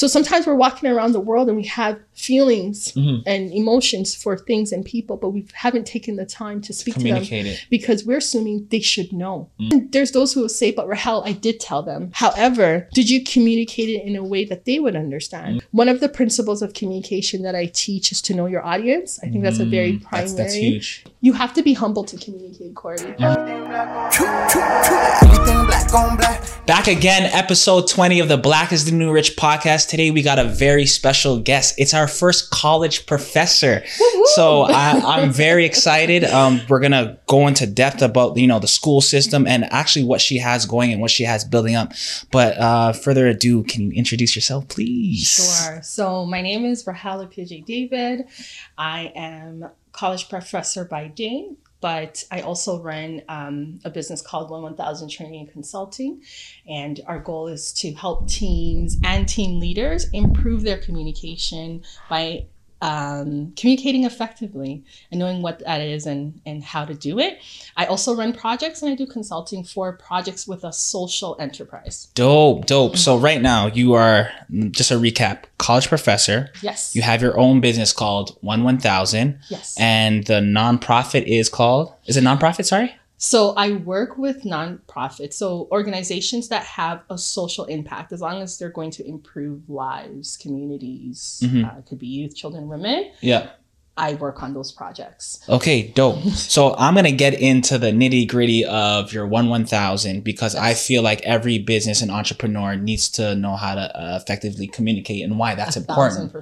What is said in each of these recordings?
So sometimes we're walking around the world and we have feelings Mhm. and emotions for things and people, but we haven't taken the time to speak to them it. because we're assuming they should know. Mm. And there's those who will say, but Rahel, I did tell them. However, did you communicate it in a way that they would understand? One of the principles of communication that I teach is to know your audience. I think that's a very Mm, primary. That's, that's huge. You have to be humble to communicate, Cory. Everything black on black. Back again, episode 20 of the Black is the New Rich podcast. Today we got a very special guest. It's our first college professor. So I, I'm very excited. Um, we're gonna go into depth about you know the school system and actually what she has going and what she has building up. But uh, further ado, can you introduce yourself, please? Sure. So my name is Rahel Apij David. I am college professor by day, but I also run um, a business called One One Thousand Training and Consulting, and our goal is to help teams and team leaders improve their communication by um, communicating effectively and knowing what that is and, and how to do it. I also run projects and I do consulting for projects with a social enterprise. Dope, dope. So right now you are mm, just a recap, college professor. Yes. You have your own business called One One Thousand. yes. and the nonprofit is called is it nonprofit sorry So I work with nonprofits, so organizations that have a social impact, as long as they're going to improve lives, communities, Mhm. uh, it could be youth, children, women. yeah I work on those projects. okay dope so i'm gonna get into the nitty gritty of your one one thousand because i feel like every business and entrepreneur needs to know how to uh, effectively communicate and why that's A important.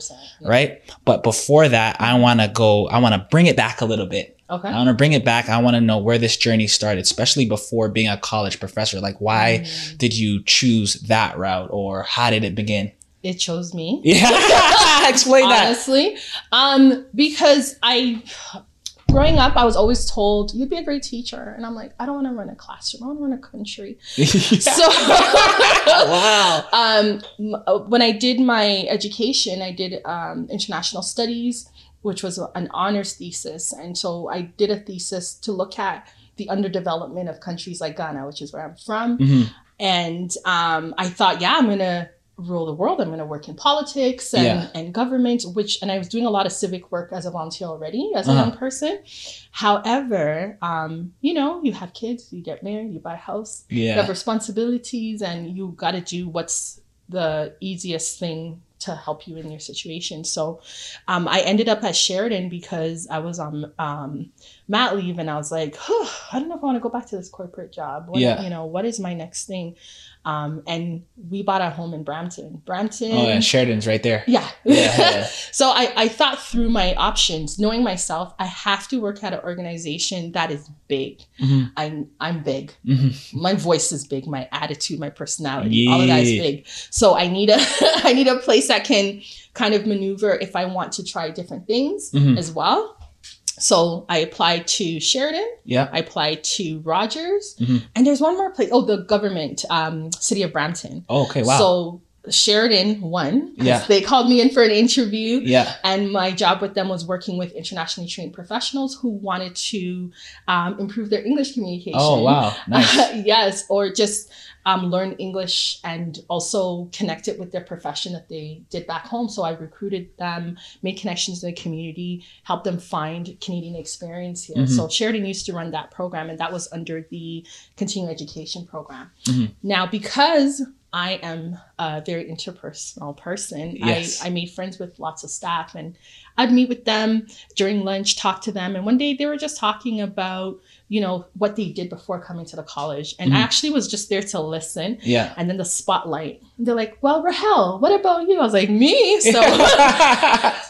Yeah. right but before that i want to go i want to bring it back a little bit Okay. I want to bring it back. I want to know where this journey started, especially before being a college professor. Like, why Mm. did you choose that route, or how did it begin? It chose me. Yeah, explain that. honestly um because i growing up i was always told you'd be a great teacher and i'm like i don't want to run a classroom i want to run a country so wow. um uh, when i did my education i did um international studies which was an honors thesis and so i did a thesis to look at the underdevelopment of countries like ghana which is where i'm from Mhm. and um, I thought, yeah, I'm gonna rule the world. I'm gonna work in politics and, Yeah. and government, which and I was doing a lot of civic work as a volunteer already as a Uh-huh. young person. However, um, you know, you have kids, you get married, you buy a house, you have responsibilities, and you got to do what's the easiest thing to help you in your situation. So um, I ended up at Sheridan because I was on um, mat leave and I was like, "Huh, I don't know if I want to go back to this corporate job. What, Yeah. You know, what is my next thing? Um, and we bought a home in Brampton. Brampton. Oh, yeah. Sheridan's right there. Yeah. Yeah, yeah. so I, I thought through my options, knowing myself, I have to work at an organization that is big. Mhm. I'm I'm big. Mhm. My voice is big. My attitude, my personality, all of that is big. So I need a I need a place that can kind of maneuver if I want to try different things Mhm. as well. So I applied to Sheridan. Yeah. I applied to Rogers, Mhm. and there's one more place. Oh, the government, um, City of Brampton. Oh, okay. Wow. So Sheridan won. Yeah. They called me in for an interview. yeah. And my job with them was working with internationally trained professionals who wanted to um, improve their English communication. Oh, wow. Nice. yes, or just um, learn English and also connect it with their profession that they did back home. So I recruited them, made connections in the community, helped them find Canadian experience here. Mhm. So Sheridan used to run that program, and that was under the continuing education program. Mhm. Now, because I am a very interpersonal person. Yes. I, I made friends with lots of staff and I'd meet with them during lunch, talk to them. And one day they were just talking about, you know, what they did before coming to the college. And I Mhm. actually was just there to listen. Yeah. And then the spotlight. They're like, well, Rahel, what about you? I was like, me? So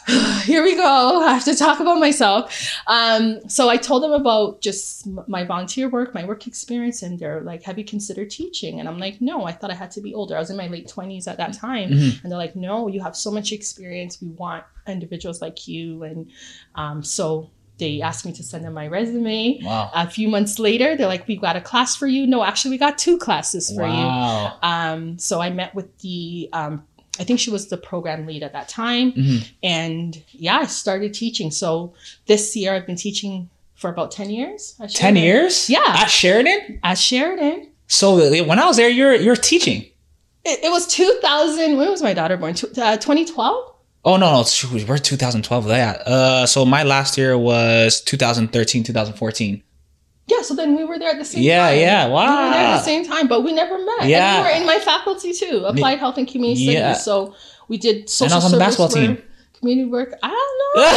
here we go. I have to talk about myself. Um, so I told them about just my volunteer work, my work experience, and they're like, "Have you considered teaching?" And I'm like, "No, I thought I had to be older. I was in my late 20s at that time." Mhm. And they're like, "No, you have so much experience. We want individuals like you." And um, so they asked me to send them my resume. Wow. A few months later, they're like, "We've got a class for you." No, actually, we got two classes for you. Wow. Um, so I met with the, um, I think she was the program lead at that time. Mhm. And yeah, I started teaching. So this year I've been teaching for about 10 years. 10 years? Yeah. At Sheridan? At Sheridan. So when I was there, you're you're teaching. It, it was 2000. When was my daughter born? Tw- Uh, 2012. Oh no, no, shoot, we're 2012. Yeah. Uh, so my last year was 2013, 2014. Yeah, so then we were there at the same Yeah, time. yeah, We were there at the same time, but we never met. Yeah. And you were in my faculty too, applied health and community Yeah. studies. So we did social And I was on the basketball work, team. community work. I don't know.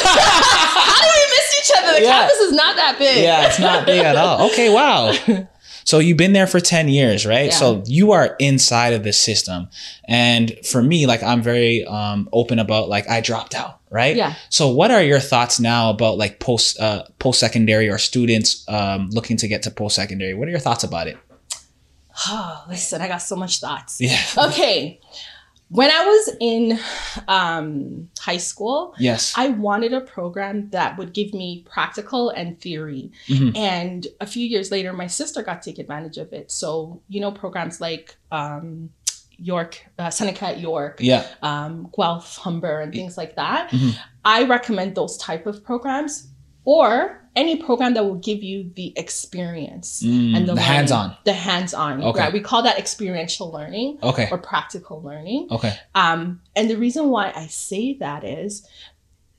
How do we miss each other? The Yeah. campus is not that big. yeah, it's not big at all. Okay, wow. So you've been there for 10 years, right? Yeah. So you are inside of the system. And for me, like I'm very um open about like I dropped out, right? Yeah. So what are your thoughts now about like post uh post secondary or students um looking to get to post secondary? What are your thoughts about it? Oh, listen, I got so much thoughts. Yeah. Okay. When I was in um, high school, Yes. I wanted a program that would give me practical and theory. Mhm. And a few years later, my sister got to take advantage of it. So, you know, programs like um, York, uh, Seneca at York, yeah. um, Guelph, Humber, and things like that. Mhm. I recommend those type of programs or any program that will give you the experience Mm, and the, the hands-on. The hands-on. Okay. Right. We call that experiential learning Okay. or practical learning. Okay. Um, and the reason why I say that is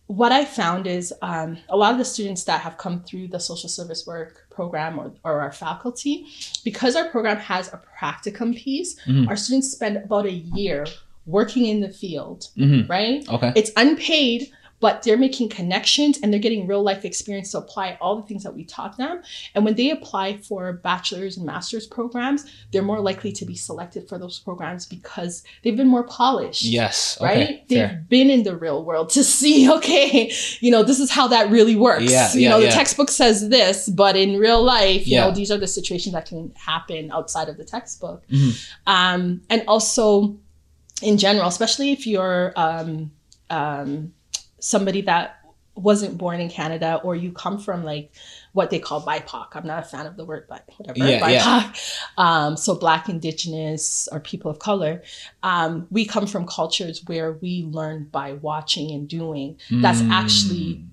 what I found is um, a lot of the students that have come through the social service work program or, or our faculty, because our program has a practicum piece, Mhm. our students spend about a year working in the field, hmm right? Okay. It's unpaid, but they're making connections and they're getting real life experience to apply all the things that we taught them. And when they apply for bachelor's and master's programs, they're more likely to be selected for those programs because they've been more polished. Yes. Okay. Right? They've Fair. been in the real world to see, okay, you know, this is how that really works. Yeah, you yeah, know, the yeah. textbook says this, but in real life, you Yeah. know, these are the situations that can happen outside of the textbook. Mhm. Um, and also, in general, especially if you're um, um, somebody that wasn't born in Canada or you come from like what they call BIPOC. I'm not a fan of the word, but whatever. Yeah, BIPOC. yeah. Um, so Black, Indigenous, or people of color. Um, we come from cultures where we learn by watching and doing. That's Mm. actually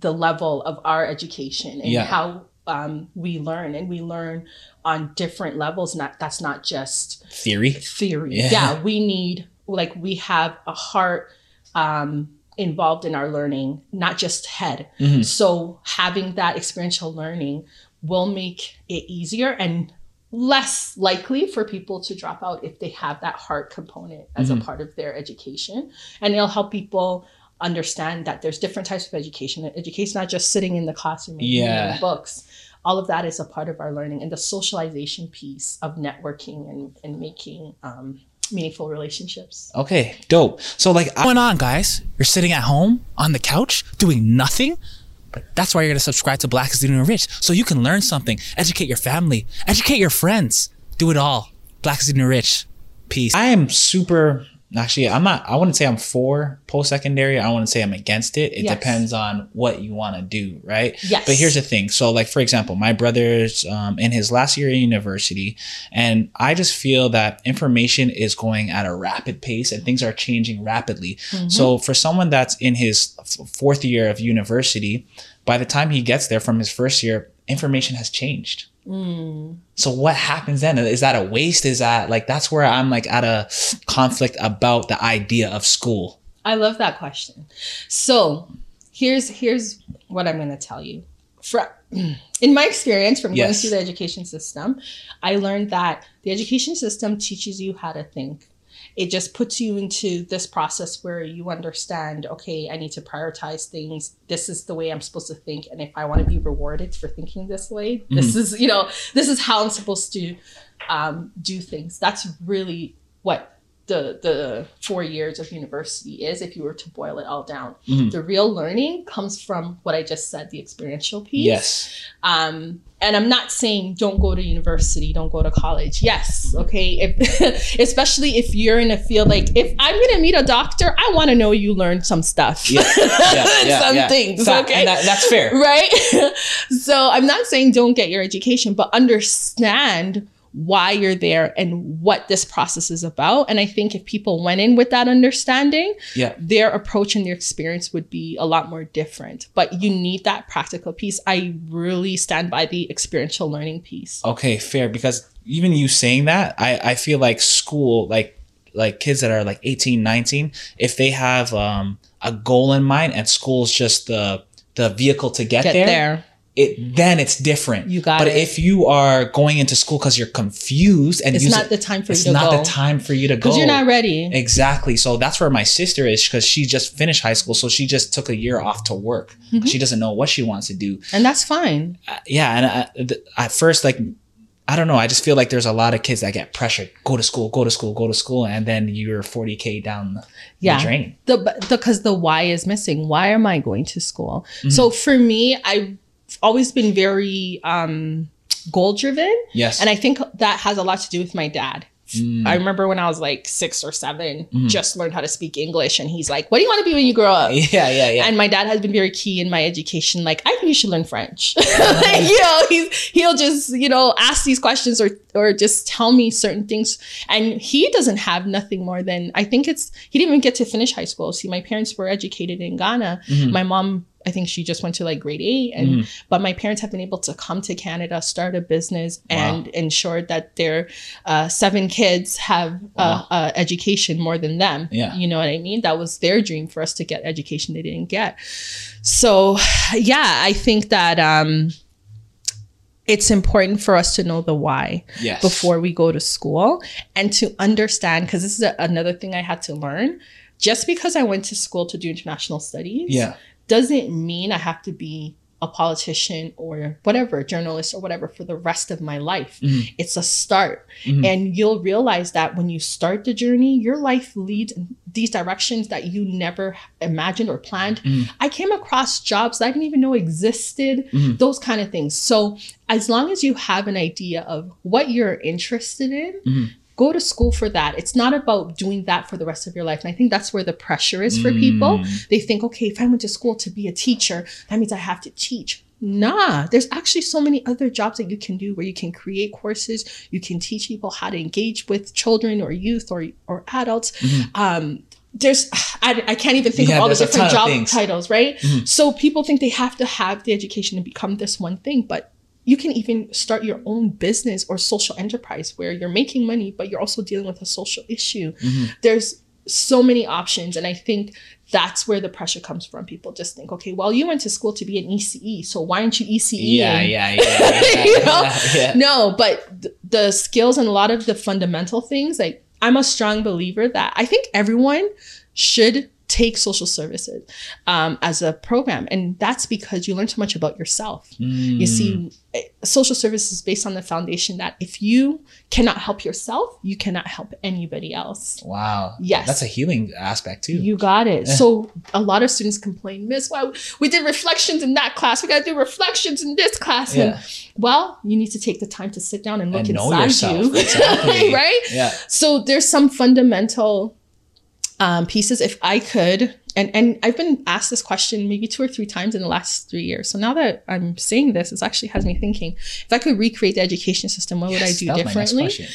the level of our education and Yeah. how um, we learn, and we learn on different levels. Not that's not just theory. theory. Yeah. Yeah. we need like we have a heart um, involved in our learning, not just head. Mhm. So having that experiential learning will make it easier and less likely for people to drop out if they have that heart component as Mhm. a part of their education, and it'll help people understand that there's different types of education. Education not just sitting in the classroom and Yeah. reading books. All of that is a part of our learning and the socialization piece of networking and, and making um, meaningful relationships. Okay, dope. So like what's going on, guys? You're sitting at home on the couch doing nothing? But that's why you're gonna subscribe to Black is the New Rich. So you can learn something, educate your family, educate your friends. Do it all. Black is the New Rich. Peace. I am super actually I'm not I wouldn't say I'm for post secondary. I wouldn't say I'm against it. It Yes. depends on what you want to do, right? Yes. But here's the thing. So like for example, my brother's um, in his last year in university and I just feel that information is going at a rapid pace and things are changing rapidly. So for someone that's in his f- fourth year of university, by the time he gets there from his first year, information has changed. So what happens then? Is that a waste? Is that like that's where I'm like at a conflict about the idea of school? I love that question. So here's here's what I'm going to tell you. From in my experience from going through the education system, I learned that the education system teaches you how to think. It just puts you into this process where you understand, okay, I need to prioritize things. This is the way I'm supposed to think. And if I want to be rewarded for thinking this way, this is, you know, this is how I'm supposed to um, do things. That's really what the the four years of university is if you were to boil it all down Mhm. the real learning comes from what i just said the experiential piece Yes. um and i'm not saying don't go to university don't go to college yes okay if, especially if you're in a field like if i'm gonna meet a doctor i want to know you learned some stuff Yeah. Yeah. yeah, some yeah. things okay that- that's fair. right? so I'm not saying don't get your education, but understand why you're there and what this process is about. And I think if people went in with that understanding, Yeah. their approach and their experience would be a lot more different. But you need that practical piece. I really stand by the experiential learning piece. Okay, fair. Because even you saying that, I, I feel like school, like like kids that are like 18 19 if they have um a goal in mind and school's just the the vehicle to get, Get there, there. It then it's different You got but it. if you are going into school because you're confused and It's not it- the time for you it's to not go. the time for you to go Because you're not ready. Exactly. So that's where my sister is because she just finished high school. So she just took a year off to work. Mm-hmm. She doesn't know what she wants to do. And that's fine. Uh, yeah. And I, th- at first, like, I don't know. I just feel like there's a lot of kids that get pressured. Go to school, go to school, go to school. And then you're 40K down the, Yeah. the drain. the because the why is missing why am i going to school Mm-hmm. so for me i've always been very um goal driven Yes. and i think that has a lot to do with my dad Mm. I remember when I was like six or 7 Mm-hmm. just learned how to speak English, and he's like, "What do you want to be when you grow up?" yeah, yeah, yeah. And my dad has been very key in my education. Like, I think you should learn French. Like, you know, he's, he'll just, you know, ask these questions or or just tell me certain things. And he doesn't have nothing more than I think it's he didn't even get to finish high school. See, my parents were educated in Ghana. My mom, I think she just went to like grade eight, and but my parents have been able to come to Canada, start a business, and ensure that their uh, seven kids have uh, uh, education more than them. Yeah. you know what I mean. That was their dream for us to get education they didn't get. So, yeah, I think that um, it's important for us to know the why Yes. before we go to school and to understand, because this is a, another thing I had to learn. Just because I went to school to do international studies yeah. Doesn't mean I have to be a politician or whatever, journalist or whatever for the rest of my life. Mm-hmm. It's a start. And you'll realize that when you start the journey, your life leads these directions that you never imagined or planned. Mm-hmm. I came across jobs that I didn't even know existed, those kind of things. So, as long as you have an idea of what you're interested in, Mm-hmm. Go to school for that. It's not about doing that for the rest of your life. And I think that's where the pressure is for people. Mm. They think, okay, if I went to school to be a teacher, that means I have to teach. Nah, there's actually so many other jobs that you can do where you can create courses, you can teach people how to engage with children or youth or or adults. Um, there's I, I can't even think Mm-hmm. Yeah, of all the different job. Mm-hmm. titles, right? So people think they have to have the education to become this one thing, but you can even start your own business or social enterprise where you're making money, but you're also dealing with a social issue. Mm-hmm. There's so many options. And I think that's where the pressure comes from. People just think, okay, well, you went to school to be an ECE, so why aren't you ECE? Yeah, yeah, yeah. yeah, You know? yeah, yeah. No, but th- the skills and a lot of the fundamental things, like I'm a strong believer that I think everyone should take social services um, as a program. And that's because you learn so much about yourself. You see, eh, social services is based on the foundation that if you cannot help yourself, you cannot help anybody else. Wow. Yes. That's a healing aspect too. You got it. So a lot of students complain, Miss, why we did reflections in that class. We got to do reflections in this class. Yeah. And, well, you need to take the time to sit down and look And inside you, Exactly. right? Yeah. So there's some fundamental um, pieces. If I could, and and I've been asked this question maybe two or three times in the last three years. So now that I'm saying this, it actually has me thinking: if I could recreate the education system, what would I Yes, do that was my next differently? Is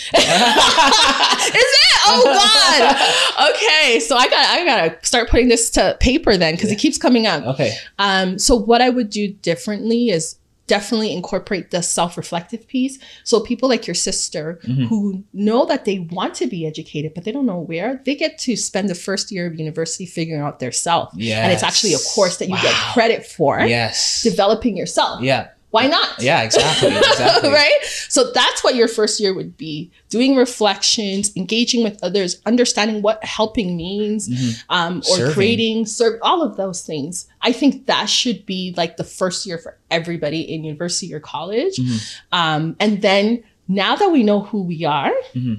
it? Oh God. Okay, so I got I gotta start putting this to paper then because it keeps coming up. Okay. Um, so what I would do differently is definitely incorporate the self-reflective piece. So people like your sister Mm-hmm. who know that they want to be educated, but they don't know where, they get to spend the first year of university figuring out their self. And it's actually a course that you get credit for Yes. developing yourself. Yeah. Why not? Yeah, exactly. Exactly. right? So that's what your first year would be doing reflections, engaging with others, understanding what helping means, um, or Serving. creating, serve, all of those things. I think that should be like the first year for everybody in university or college. Um, and then now that we know who we are,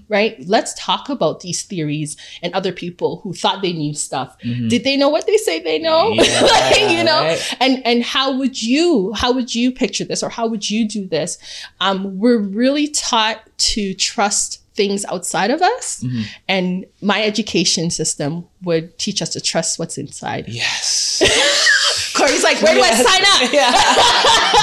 right, let's talk about these theories and other people who thought they knew stuff. Did they know what they say they know? Yeah, like, you know, right. and and how would you how would you picture this or how would you do this um, we're really taught to trust things outside of us Mm-hmm. and my education system would teach us to trust what's inside Yes. cory's like where do i sign up Yeah.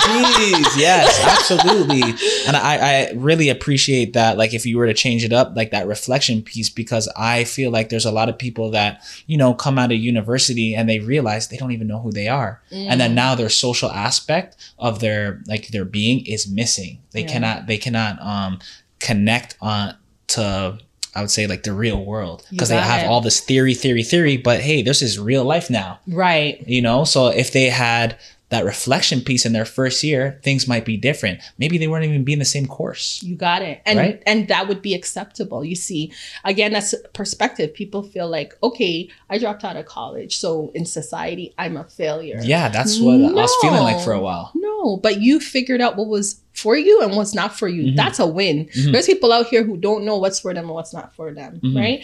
Please, yes, absolutely. And I, I really appreciate that. Like, if you were to change it up, like that reflection piece, because I feel like there's a lot of people that, you know, come out of university and they realize they don't even know who they are. And then now their social aspect of their, like, their being is missing. They Yeah. cannot, they cannot, um, connect on to, I would say like the real world because they have it. all this theory, theory, theory. But hey, this is real life now. Right. You know, so if they had that reflection piece in their first year, things might be different. Maybe they weren't even be in the same course. You got it. And Right? and that would be acceptable. You see, again, that's perspective. People feel like, okay, I dropped out of college. So in society, I'm a failure. Yeah, that's what I was feeling like for a while. No, but you figured out what was for you and what's not for you. Mhm. That's a win. Mhm. There's people out here who don't know what's for them and what's not for them, Mhm. right?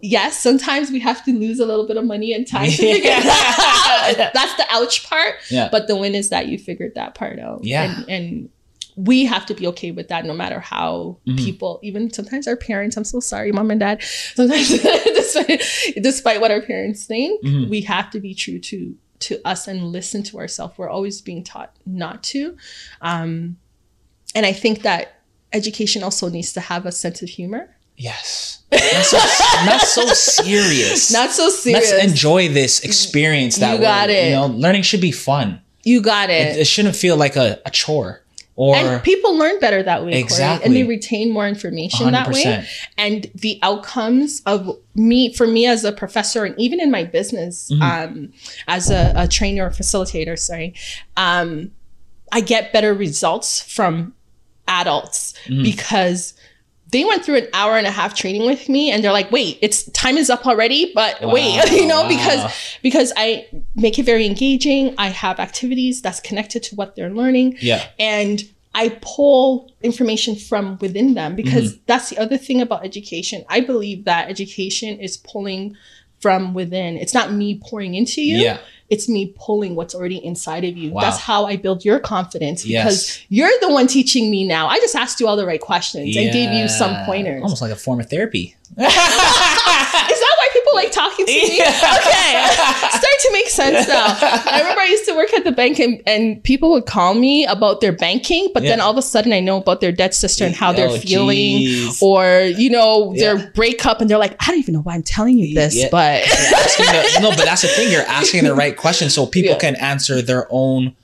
Yes, sometimes we have to lose a little bit of money and time to figure that out. That's the ouch part. Yeah. But the win is that you figured that part out. Yeah. And, and we have to be okay with that no matter how Mhm. people, even sometimes our parents, I'm so sorry, mom and dad, sometimes despite, despite what our parents think, Mhm. we have to be true to to us and listen to ourselves. We're always being taught not to. Um, and I think that education also needs to have a sense of humor. Yes. Not so, not so serious. Not so serious. Let's enjoy this experience that You got we're- it. You know, learning should be fun. you got It, it. it shouldn't feel like a, a chore or and people learn better that way, Cory, Exactly. and they retain more information that way. And the outcomes of me, for me as a professor, and even in my business, Mhm. um, as a, a trainer or facilitator, sorry, um, I get better results from adults Mhm. because they went through an hour and a half training with me and they're like wait it's time is up already but wait you know wow. because because i make it very engaging i have activities that's connected to what they're learning Yeah. and I pull information from within them because that's the other thing about education. I believe that education is pulling from within. It's not me pouring into you. Yeah. It's me pulling what's already inside of you. Wow. That's how I build your confidence because Yes. you're the one teaching me now. I just asked you all the right questions and gave you some pointers. Almost like a form of therapy. Is that why people like talking to me? Okay, Start to make sense now. I remember I used to work at the bank, and, and people would call me about their banking, but then all of a sudden I know about their dead sister and how they're Oh, feeling, jeez. or you know their Yeah. breakup, and they're like, I don't even know why I'm telling you this, Yeah. but the- no, but that's the thing. You're asking the right question so people Yeah. can answer their own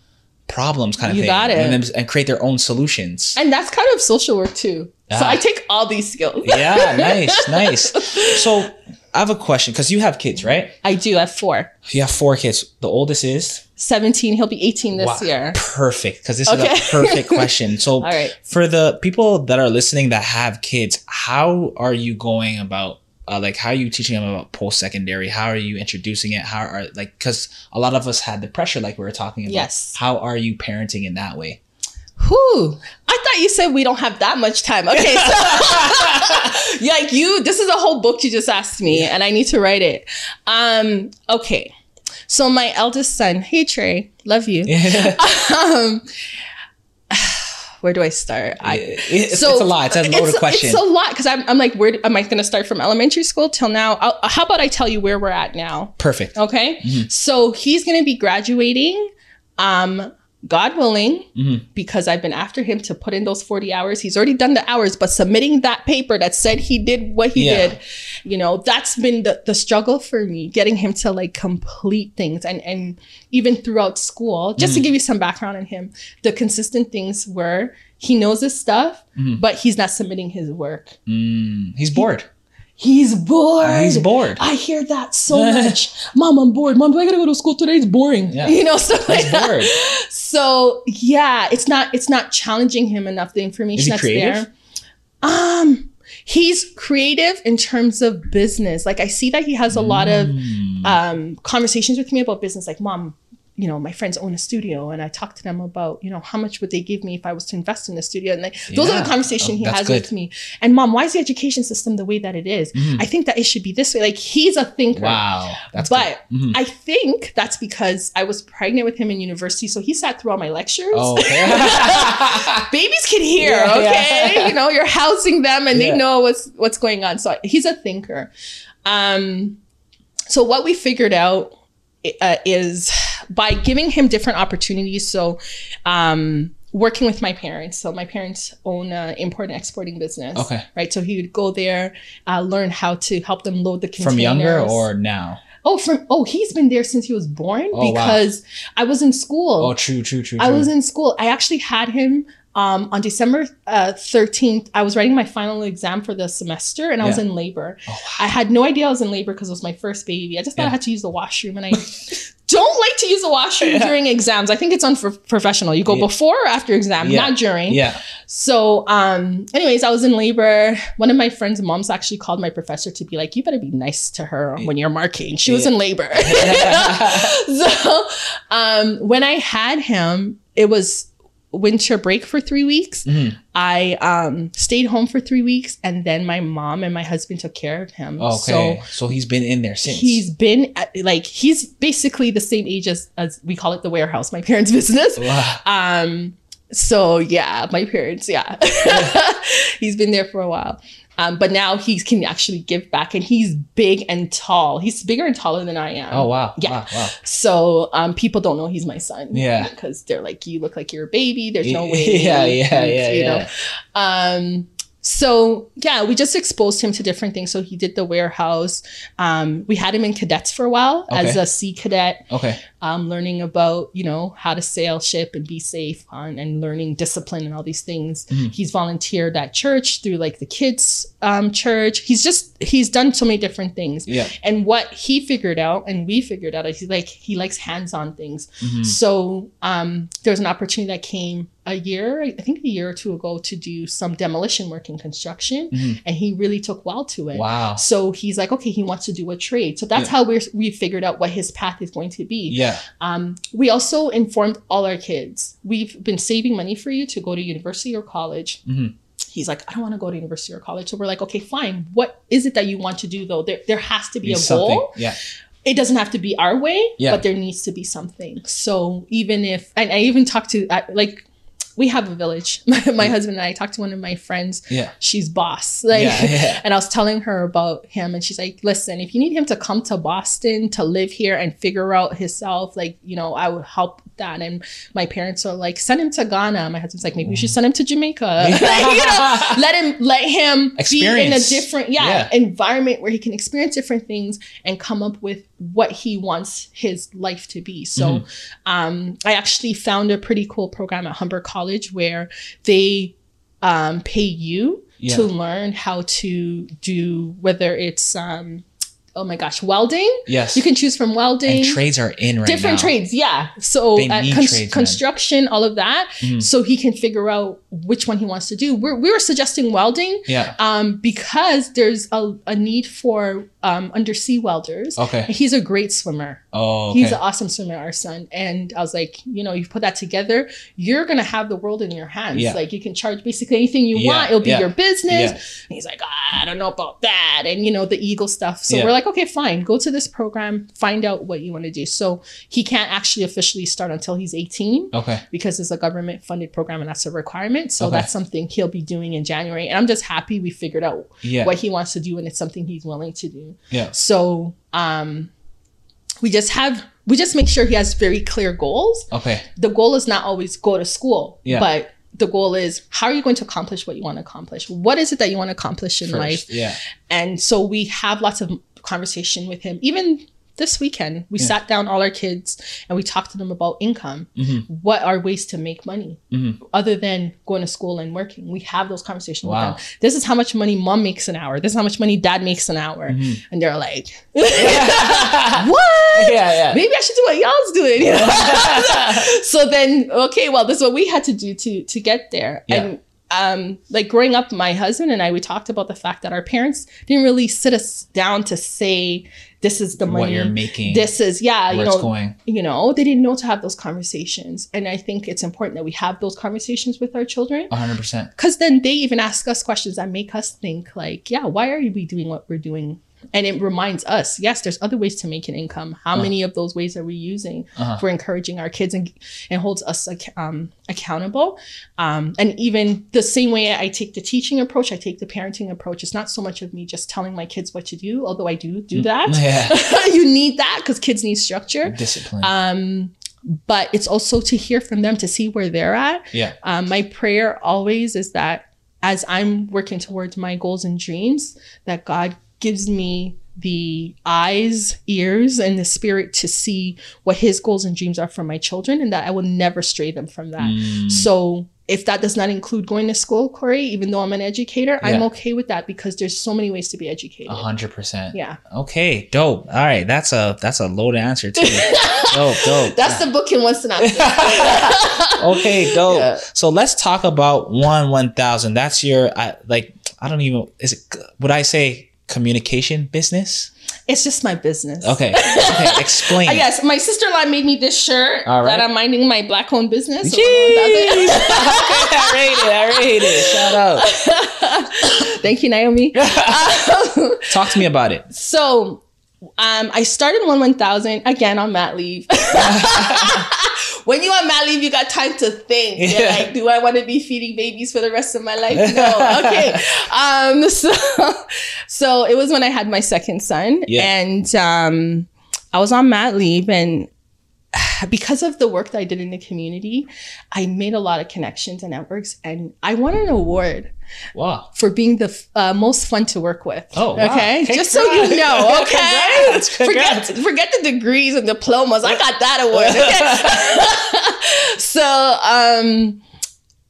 problems, kind of You thing, got it. and, and create their own solutions. and that's kind of social work too. So Ah. I take all these skills. yeah, nice, nice. So I have a question because you have kids, right? I do. I have four. You have four kids. The oldest is 17, he'll be 18 this Wow, year. Perfect, because this Okay. is a perfect question. So, right. for the people that are listening that have kids, how are you going about? Uh, like, how are you teaching them about post secondary? How are you introducing it? How are like because a lot of us had the pressure, like we were talking about. Yes. How are you parenting in that way? Whew. I thought you said we don't have that much time. Okay, so like you, this is a whole book you just asked me, and I need to write it. Um, okay. So my eldest son, hey Trey, love you. Um, where do I start? I, it's, it's a lot. It's a loaded question. It's a lot because I'm, I'm like, where am I going to start from elementary school till now? I'll, how about I tell you where we're at now? Perfect. Okay. Mm-hmm. So he's going to be graduating, um, God willing, Mhm. because I've been after him to put in those 40 hours. He's already done the hours, but submitting that paper that said he did what he Yeah. did, you know, that's been the, the struggle for me, getting him to like complete things. And, and even throughout school, just Mm-hmm. to give you some background on him, the consistent things were he knows his stuff, Mhm. but he's not submitting his work. Mm, he's bored. He's bored. He's bored. I hear that so much. Mom, I'm bored. Mom, do I gotta go to school today. It's boring. Yeah. You know, stuff like He's that. bored. So yeah, it's not it's not challenging him enough. The information that's creative? there. Um, he's creative in terms of business. Like I see that he has a lot of Mm. um conversations with me about business. Like, mom, you know, my friends own a studio, and I talk to them about, you know, how much would they give me if I was to invest in a studio? And like, those are the conversation Oh, he has good. with me. And mom, why is the education system the way that it is? Mhm. I think that it should be this way. Like he's a thinker. Wow. That's But. Mhm. I think that's because I was pregnant with him in university. So he sat through all my lectures. Oh, okay. Babies can hear, Yeah, okay? yeah. You know, you're housing them and Yeah. they know what's what's going on. So he's a thinker. Um, so what we figured out uh, is by giving him different opportunities. So um, working with my parents. So my parents own an import and exporting business. Okay. Right. So he would go there, uh, learn how to help them load the containers. From younger or now? Oh, from oh, he's been there since he was born Oh, wow. because I was in school. Oh, true, true, true. I true. was in school. I actually had him Um, on December uh, 13th, I was writing my final exam for the semester and I was in labor. Oh, wow. I had no idea I was in labor because it was my first baby. I just thought Yeah. I had to use the washroom and I don't like to use the washroom Yeah. during exams. I think it's unprofessional. You go Yeah. before or after exam, Yeah. not during. Yeah. So, um, anyways, I was in labor. One of my friends' moms actually called my professor to be like, "You better be nice to her when you're marking." She was in labor. so, um, when I had him, it was winter break for three weeks. Mhm. I um, stayed home for three weeks, and then my mom and my husband took care of him. Okay. So So, he's been in there since. he's been at, like he's basically the same age as as we call it the warehouse, my parents' business. Wow. Um, so yeah, my parents, yeah. he's been there for a while. Um, but now he can actually give back and he's big and tall. He's bigger and taller than I am. Oh wow. Yeah. Wow. wow. So um, people don't know he's my son. Yeah. Because they're like, you look like you're a baby. There's no way. Yeah, yeah, yeah, you yeah. know. Um, so yeah, we just exposed him to different things. So he did the warehouse. Um, we had him in cadets for a while as Okay. a sea cadet Okay. Um, learning about you know how to sail ship and be safe on and learning discipline and all these things Mhm. he's volunteered at church through like the kids um, church he's just he's done so many different things Yeah. and what he figured out and we figured out is he like he likes hands-on things Mhm. so um, there was an opportunity that came a year i think a year or two ago to do some demolition work in construction Mhm. and he really took well to it Wow. so he's like okay he wants to do a trade so that's Yeah. how we're we figured out what his path is going to be Yeah. Um, we also informed all our kids we've been saving money for you to go to university or college. Mhm. He's like, I don't want to go to university or college. So we're like, okay, fine. What is it that you want to do though? There, there has to be Be a something. goal. Yeah. It doesn't have to be our way, Yeah. but there needs to be something. So even if, and I even talked to, like, we have a village. My, my husband and I talked to one of my friends. Yeah. She's boss. Like, Yeah, yeah. and I was telling her about him, and she's like, "Listen, if you need him to come to Boston to live here and figure out himself, like, you know, I would help that." And my parents are like, "Send him to Ghana." My husband's like, "Maybe we should send him to Jamaica. you know, let him let him be in a different, yeah, Yeah. environment where he can experience different things and come up with what he wants his life to be." So, Mm-hmm. um, I actually found a pretty cool program at Humber College where they um, pay you Yeah. to learn how to do whether it's um, oh my gosh welding. Yes. You can choose from welding. and trades are in right now Different now. trades, yeah. So uh, cons- trades, man. construction, all of that, Mhm. so he can figure out which one he wants to do. We're, we were suggesting welding Yeah. um, because there's a, a need for um, undersea welders. Okay. And He's a great swimmer. Oh. Okay. He's an awesome swimmer, our son. And I was like, you know, you put that together, you're gonna have the world in your hands. Yeah. Like you can charge basically anything you Yeah, want. It'll be yeah, your business. yeah. And he's like, ah, I don't know about that. And you know, the eagle stuff. So we're like, okay, fine. Go to this program, find out what you want to do. So he can't actually officially start until he's 18 okay. because it's a government funded program and that's a requirement. So Okay. that's something he'll be doing in January. And I'm just happy we figured out Yeah. what he wants to do and it's something he's willing to do. Yeah. So um we just have we just make sure he has very clear goals. Okay. The goal is not always go to school, Yeah. but the goal is how are you going to accomplish what you want to accomplish? What is it that you want to accomplish in life? Yeah. And so we have lots of conversation with him. Even this weekend, we Yeah. sat down all our kids and we talked to them about income. Mhm. What are ways to make money Mhm. other than going to school and working? We have those conversations Wow. with them. This is how much money mom makes an hour. This is how much money dad makes an hour. Mhm. And they're like, what? Yeah. Yeah. Maybe I should do what y'all's doing. you know? so then, okay, well, this is what we had to do to to get there. Yeah. And um, like growing up, my husband and I, we talked about the fact that our parents didn't really sit us down to say, "This is the money What you're making. This is yeah, where you it's know, going. you know, they didn't know to have those conversations, and I think it's important that we have those conversations with our children hundred percent. because then they even ask us questions that make us think like yeah why are we doing what we're doing and it reminds us yes there's other ways to make an income how Uh-huh. many of those ways are we using Uh-huh. for encouraging our kids and, and holds us um, accountable um, and even the same way i take the teaching approach i take the parenting approach it's not so much of me just telling my kids what to do although i do do that Mm, Yeah. you need that because kids need structure Discipline. um, but it's also to hear from them to see where they're at yeah. um, my prayer always is that as I'm working towards my goals and dreams, that God gives me the eyes, ears, and the spirit to see what His goals and dreams are for my children, and that I will never stray them from that. Mm. So if that does not include going to school, Cory, even though I'm an educator, I'm okay with that because there's so many ways to be educated. A hundred percent. Yeah. Okay, dope. All right, that's a that's a loaded answer too. dope, dope. That's the book in one synopsis. okay, dope. Yeah. So let's talk about one one thousand. That's your I, like I don't even is it would I say communication business? it's just my business. Okay, okay. Explain. I guess my sister in law made me this shirt All right. that I'm minding my black owned business. so Jeez. everyone does it. I rate it. I rate it. Shout out. Thank you, Naomi. Talk to me about it. So um, I started one one thousand again on mat leave. When you on mat leave, you got time to think. You're Yeah. like, do I want to be feeding babies for the rest of my life? No. Okay. Um, so, so it was when I had my second son, Yeah. and um, I was on mat leave, and because of the work that I did in the community, I made a lot of connections and networks, and I won an award Wow. for being the uh, most fun to work with. Oh, wow. okay. Congrats. Just so you know, okay. Congrats. Congrats. Forget forget the degrees and diplomas. I got that award. Okay? so, um,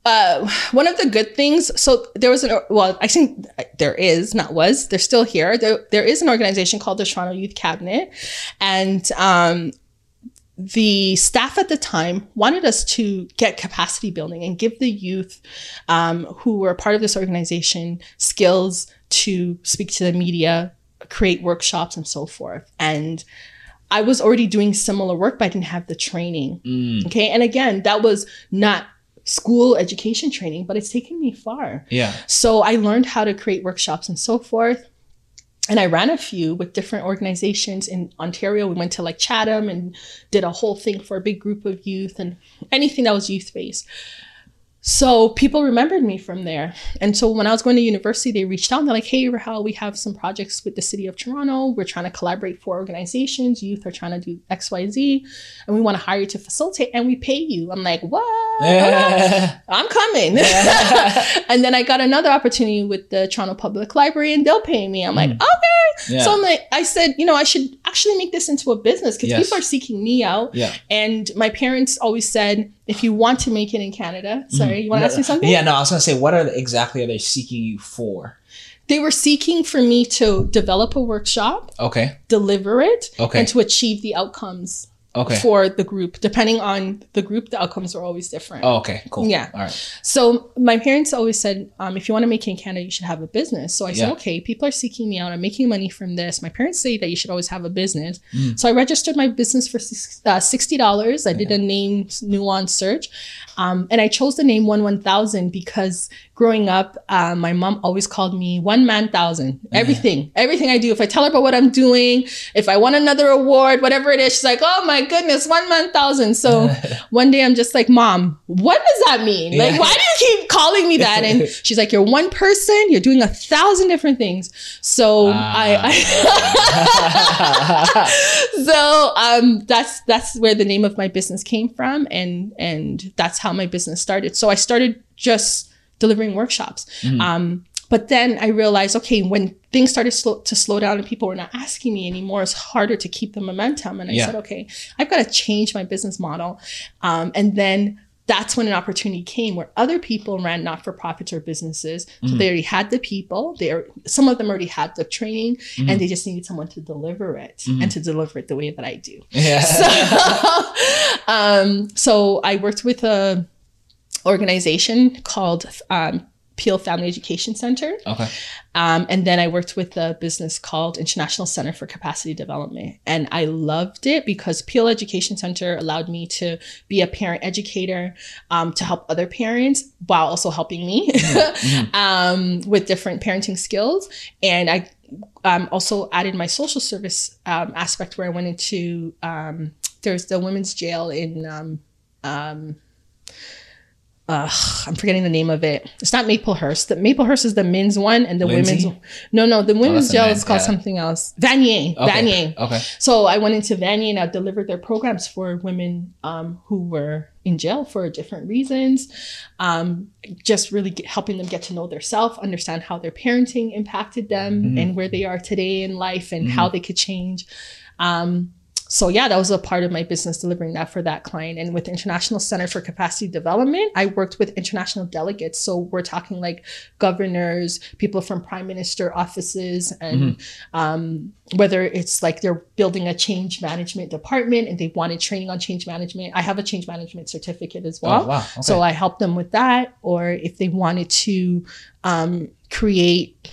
uh, one of the good things. So there was an well, I think there is not was. They're still here. There there is an organization called the Toronto Youth Cabinet, and um, the staff at the time wanted us to get capacity building and give the youth um, who were part of this organization skills to speak to the media, create workshops, and so forth. And I was already doing similar work, but I didn't have the training. Mm, Okay. And again, that was not school education training, but it's taken me far. yeah. So I learned how to create workshops and so forth. And I ran a few with different organizations in Ontario. We went to like Chatham and did a whole thing for a big group of youth and anything that was youth based. So people remembered me from there. And so when I was going to university, they reached out and they're like, hey, Rahel, we have some projects with the city of Toronto. We're trying to collaborate for organizations. Youth are trying to do XYZ. And we want to hire you to facilitate and we pay you. I'm like, what? I'm coming. and then I got another opportunity with the Toronto Public Library and they'll pay me. I'm like, mm. okay. Yeah. So I'm like, I said, you know, I should actually make this into a business because Yes. people are seeking me out. yeah. And my parents always said, if you want to make it in Canada, sorry, you want to ask me something? Mm-hmm. Yeah, no, I was gonna say, what are the, exactly are they seeking you for? They were seeking for me to develop a workshop, Okay, deliver it, Okay. and to achieve the outcomes okay. for the group. Depending on the group, the outcomes are always different. oh, okay, cool. Yeah. All right. So my parents always said, um, if you want to make it in Canada, you should have a business. So I said, okay, people are seeking me out. I'm making money from this. My parents say that you should always have a business. Mm. So I registered my business for uh, sixty dollars. I did a name NUANS search, um, and I chose the name One One Thousand because growing up, uh, my mom always called me One Man Thousand. Everything, everything I do. If I tell her about what I'm doing, if I won another award, whatever it is, she's like, oh my goodness, One Man Thousand. So one day I'm just like, Mom, what does that mean? Like, Yeah. why do you keep calling me that? And she's like, You're one person, you're doing a thousand different things. So I, I so um that's that's where the name of my business came from and and that's how my business started. So I started just delivering workshops. Mm-hmm. Um but then I realized, okay, when things started slow, to slow down and people were not asking me anymore, it's harder to keep the momentum. And I Yeah. said, okay, I've got to change my business model. Um, and then that's when an opportunity came where other people ran not for profits or businesses. So they already had the people. They are, some of them already had the training, and they just needed someone to deliver it and to deliver it the way that I do. Yeah. So, um, so I worked with a organization called um, Peel Family Education Center. okay. Um, and then I worked with a business called International Center for Capacity Development. And I loved it because Peel Education Center allowed me to be a parent educator um, to help other parents while also helping me um, with different parenting skills. And I um, also added my social service um, aspect where I went into um, there's the women's jail in uh, I'm forgetting the name of it. It's not Maplehurst. The Maplehurst is the men's one, and the Lindsay? women's. No, no, the women's that's a jail is called something else. Vanier. Okay. Vanier. Okay. So I went into Vanier and I delivered their programs for women um, who were in jail for different reasons. Um, just really get, helping them get to know their self, understand how their parenting impacted them, Mm-hmm. and where they are today in life, and how they could change. Um, so yeah, that was a part of my business delivering that for that client. And with International Center for Capacity Development, I worked with international delegates. So we're talking like governors, people from prime minister offices, and um, whether it's like they're building a change management department and they wanted training on change management. I have a change management certificate as well. Oh, wow. Okay. So I helped them with that. Or if they wanted to um, create,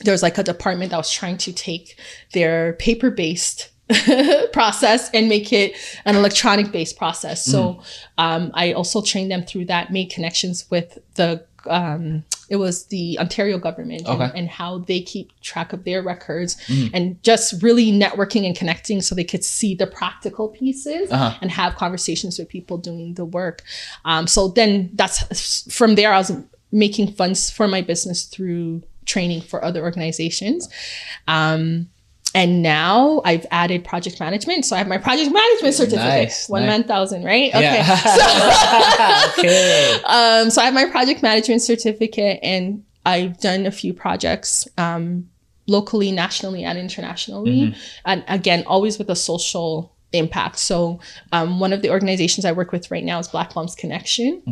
there's like a department that was trying to take their paper based process and make it an electronic based process. So um, I also trained them through that, made connections with the um, it was the Ontario government and, Okay. and how they keep track of their records and just really networking and connecting so they could see the practical pieces Uh-huh. and have conversations with people doing the work. Um, so then that's from there, I was making funds for my business through training for other organizations. Um, and now I've added project management. So I have my project management certificate. Nice, One nice. man thousand, right? Okay. Yeah. okay. Um, so I have my project management certificate and I've done a few projects um, locally, nationally, and internationally. And again, always with a social impact. So um, one of the organizations I work with right now is Black Moms Connection.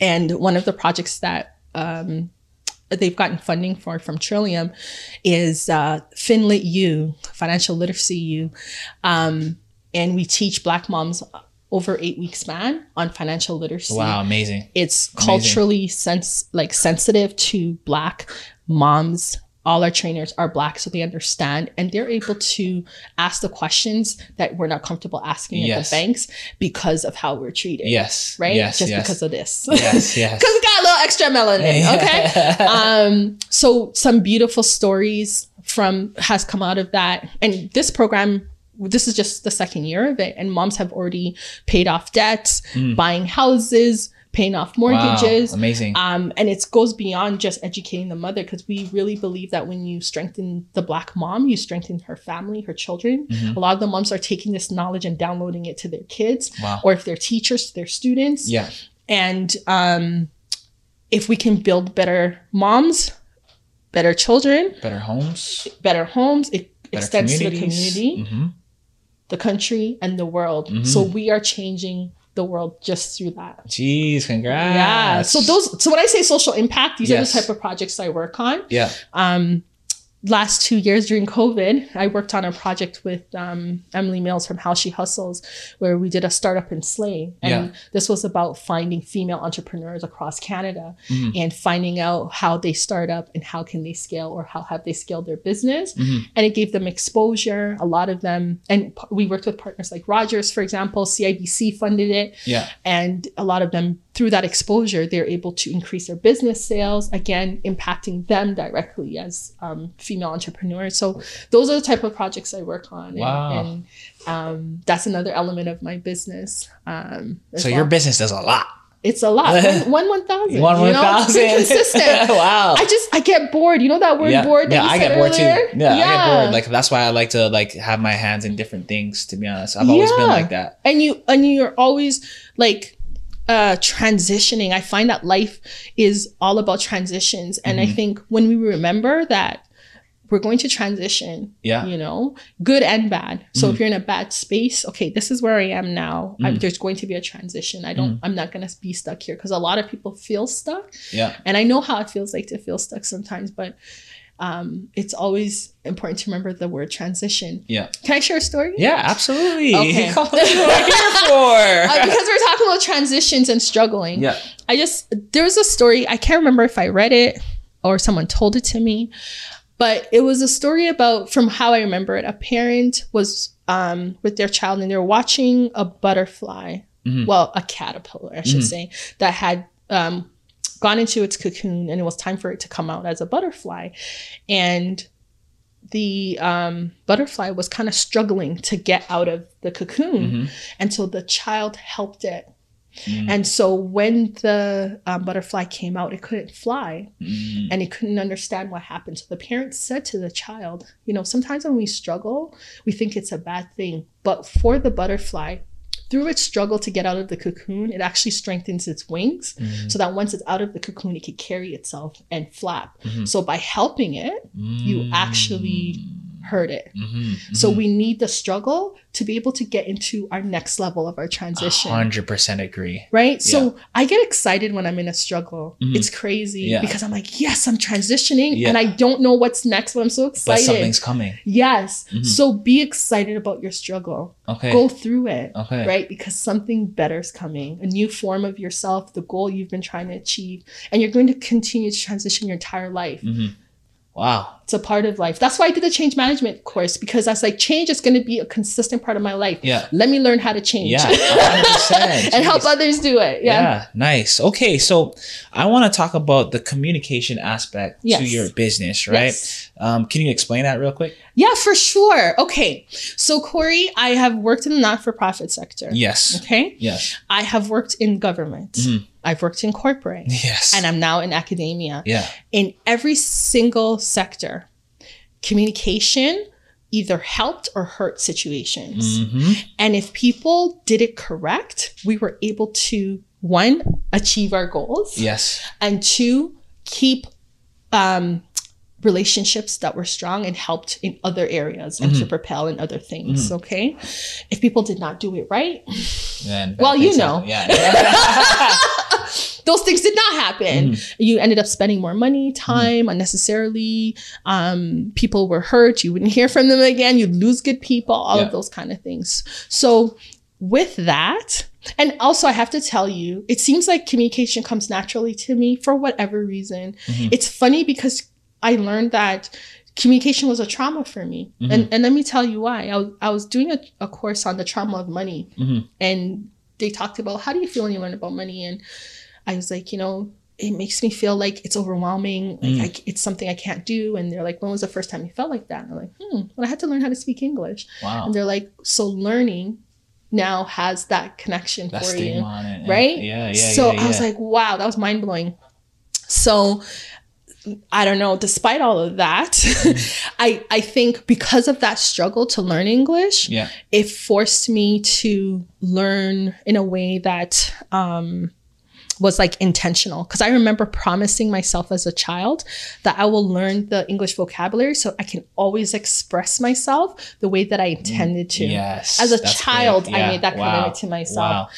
And one of the projects that um, they've gotten funding for from Trillium is uh, FinLit U, Financial Literacy U. Um, and we teach Black moms over eight week span on financial literacy Wow, amazing. it's culturally sense like sensitive to black moms all our trainers are black so they understand and they're able to ask the questions that we're not comfortable asking at the banks because of how we're treated Yes. right Yes. just yes. because of this yes. Yes. because we got a little extra melanin okay um so some beautiful stories from has come out of that and this program this is just the second year of it and moms have already paid off debts buying houses paying off Mm. Wow, mortgages amazing. um, and it goes beyond just educating the mother because we really believe that when you strengthen the black mom, you strengthen her family, her children. Mm-hmm. A lot of the moms are taking this knowledge and downloading it to their kids, Wow. or if they're teachers, to their students. yeah. And um, if we can build better moms, better children, Better homes. better homes, it Better extends to the community, Mhm. the country, and the world. Mm-hmm. So we are changing the world just through that. Jeez, congrats. Yeah. So those. So when I say social impact, these Yes. are the type of projects I work on. Yeah. Um, last two years during COVID, I worked on a project with um, Emily Mills from How She Hustles, where we did a startup in Slay, and Yeah. this was about finding female entrepreneurs across Canada Mm-hmm. and finding out how they start up and how can they scale or how have they scaled their business, Mm-hmm. and it gave them exposure. A lot of them, and we worked with partners like Rogers, for example. CIBC funded it Yeah. and a lot of them through that exposure they're able to increase their business sales again impacting them directly as um, female entrepreneurs so those are the type of projects i work on and, Wow. and um, that's another element of my business um, So well. your business does a lot. it's a lot one, one one thousand One one know? Thousand. consistent wow. i just i get bored you know that word yeah, bored that yeah, I get bored earlier? too. Yeah, I get bored. Like that's why I like to like have my hands in different things. To be honest, I've always been like that. and you and you're always like uh transitioning i find that life is all about transitions and Mm-hmm. i think when we remember that we're going to transition Yeah. You know good and bad so if you're in a bad space okay this is where i am now I, there's going to be a transition i Mm. don't i'm not going to be stuck here because a lot of people feel stuck Yeah. and i know how it feels like to feel stuck sometimes but um, it's always important to remember the word transition Yeah. can i share a story Yeah. Absolutely. Okay. That's what we're here for. uh, because we're talking about transitions and struggling. yeah. I just there was a story I can't remember if I read it or someone told it to me, but it was a story about from how I remember it. A parent was um, with their child and they were watching a butterfly, well, a caterpillar, I should say, that had um, gone into its cocoon and it was time for it to come out as a butterfly, and the um, butterfly was kind of struggling to get out of the cocoon. And so the child helped it. And so when the um, butterfly came out, it couldn't fly and it couldn't understand what happened. So the parents said to the child, you know, sometimes when we struggle, we think it's a bad thing. But for the butterfly, through its struggle to get out of the cocoon, it actually strengthens its wings mm-hmm. so that once it's out of the cocoon, it can carry itself and flap. Mm-hmm. So by helping it, you mm. actually heard it. Mhm, So mhm. we need the struggle to be able to get into our next level of our transition. 100% agree. Right. So I get excited when I'm in a struggle. Mhm. It's crazy Yeah. because I'm like, yes, I'm transitioning Yeah. and I don't know what's next, but I'm so excited. But something's coming. yes. Mhm. So be excited about your struggle. Okay. Go through it. Okay. Right? Because something better is coming. A new form of yourself, the goal you've been trying to achieve. And you're going to continue to transition your entire life. Mhm. Wow. It's a part of life. That's why I did the change management course because I was like, change is going to be a consistent part of my life. Yeah. Let me learn how to change. Yeah. 100%. and help others do it. Yeah. Yeah. nice. Okay, so I want to talk about the communication aspect to your business, right? Yes. Um, can you explain that real quick? Yeah, for sure. Okay. So, Cory, I have worked in the not for profit sector. Yes. Okay. Yes. I have worked in government. Mhm. I've worked in corporate. Yes. And I'm now in academia. yeah. In every single sector, communication either helped or hurt situations. hmm And if people did it correct, we were able to one, achieve our goals, Yes. and two, keep um, relationships that were strong and helped in other areas and to propel in other things. Okay. If people did not do it right, Well, you know. happen. Yeah. those things did not happen. You ended up spending more money, time unnecessarily. Um, people were hurt. You wouldn't hear from them again. You'd lose good people, all Yeah. of those kind of things. So, with that, and also I have to tell you, it seems like communication comes naturally to me for whatever reason. Mhm. It's funny because I learned that communication was a trauma for me. Mm-hmm. And, and let me tell you why. I was, I was doing a, a course on the trauma of money, Mhm. and they talked about how do you feel when you learn about money? And I was like, you know, it makes me feel like it's overwhelming. Like Mm. I, it's something I can't do. And they're like, when was the first time you felt like that? And I'm like, hmm, when I had to learn how to speak English. Wow. And they're like, so learning now has that connection That for you right? Yeah. Yeah. so yeah, I was like, wow, that was mind blowing. So I don't know, despite all of that, Mm-hmm. I, I think because of that struggle to learn English, yeah. it forced me to learn in a way that um, was like intentional. Because I remember promising myself as a child that I will learn the English vocabulary so I can always express myself the way that I intended to. Yes. As a child, big. I made that Wow. commitment to myself. Wow.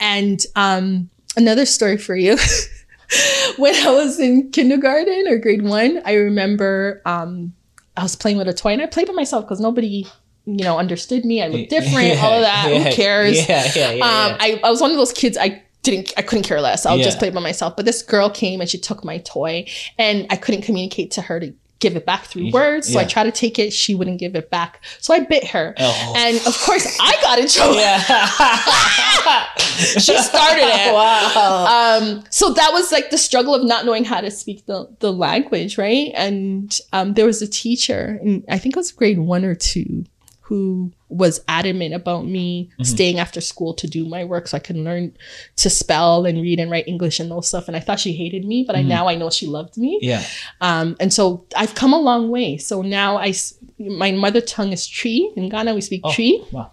And um, another story for you. when I was in kindergarten or grade one, I remember um, I was playing with a toy and I played with myself because nobody, you know, understood me. I looked different, all of that. Yeah, Who cares? Yeah. Yeah. Yeah. um, yeah. I, I was one of those kids I didn't I couldn't care less. I'll just play by myself. But this girl came and she took my toy and I couldn't communicate to her to give it back through words. So I tried to take it, she wouldn't give it back. So I bit her. Oh. And of course I got in trouble. yeah. she started it. wow. Um, so that was like the struggle of not knowing how to speak the, the language, right? And um, there was a teacher, in, I think it was grade one or two, who was adamant about me staying after school to do my work so I can learn to spell and read and write English and those stuff. And I thought she hated me, but I now I know she loved me. Yeah. Um, and so I've come a long way. So now I, my mother tongue is Twi. In Ghana, we speak Oh, Twi. Wow.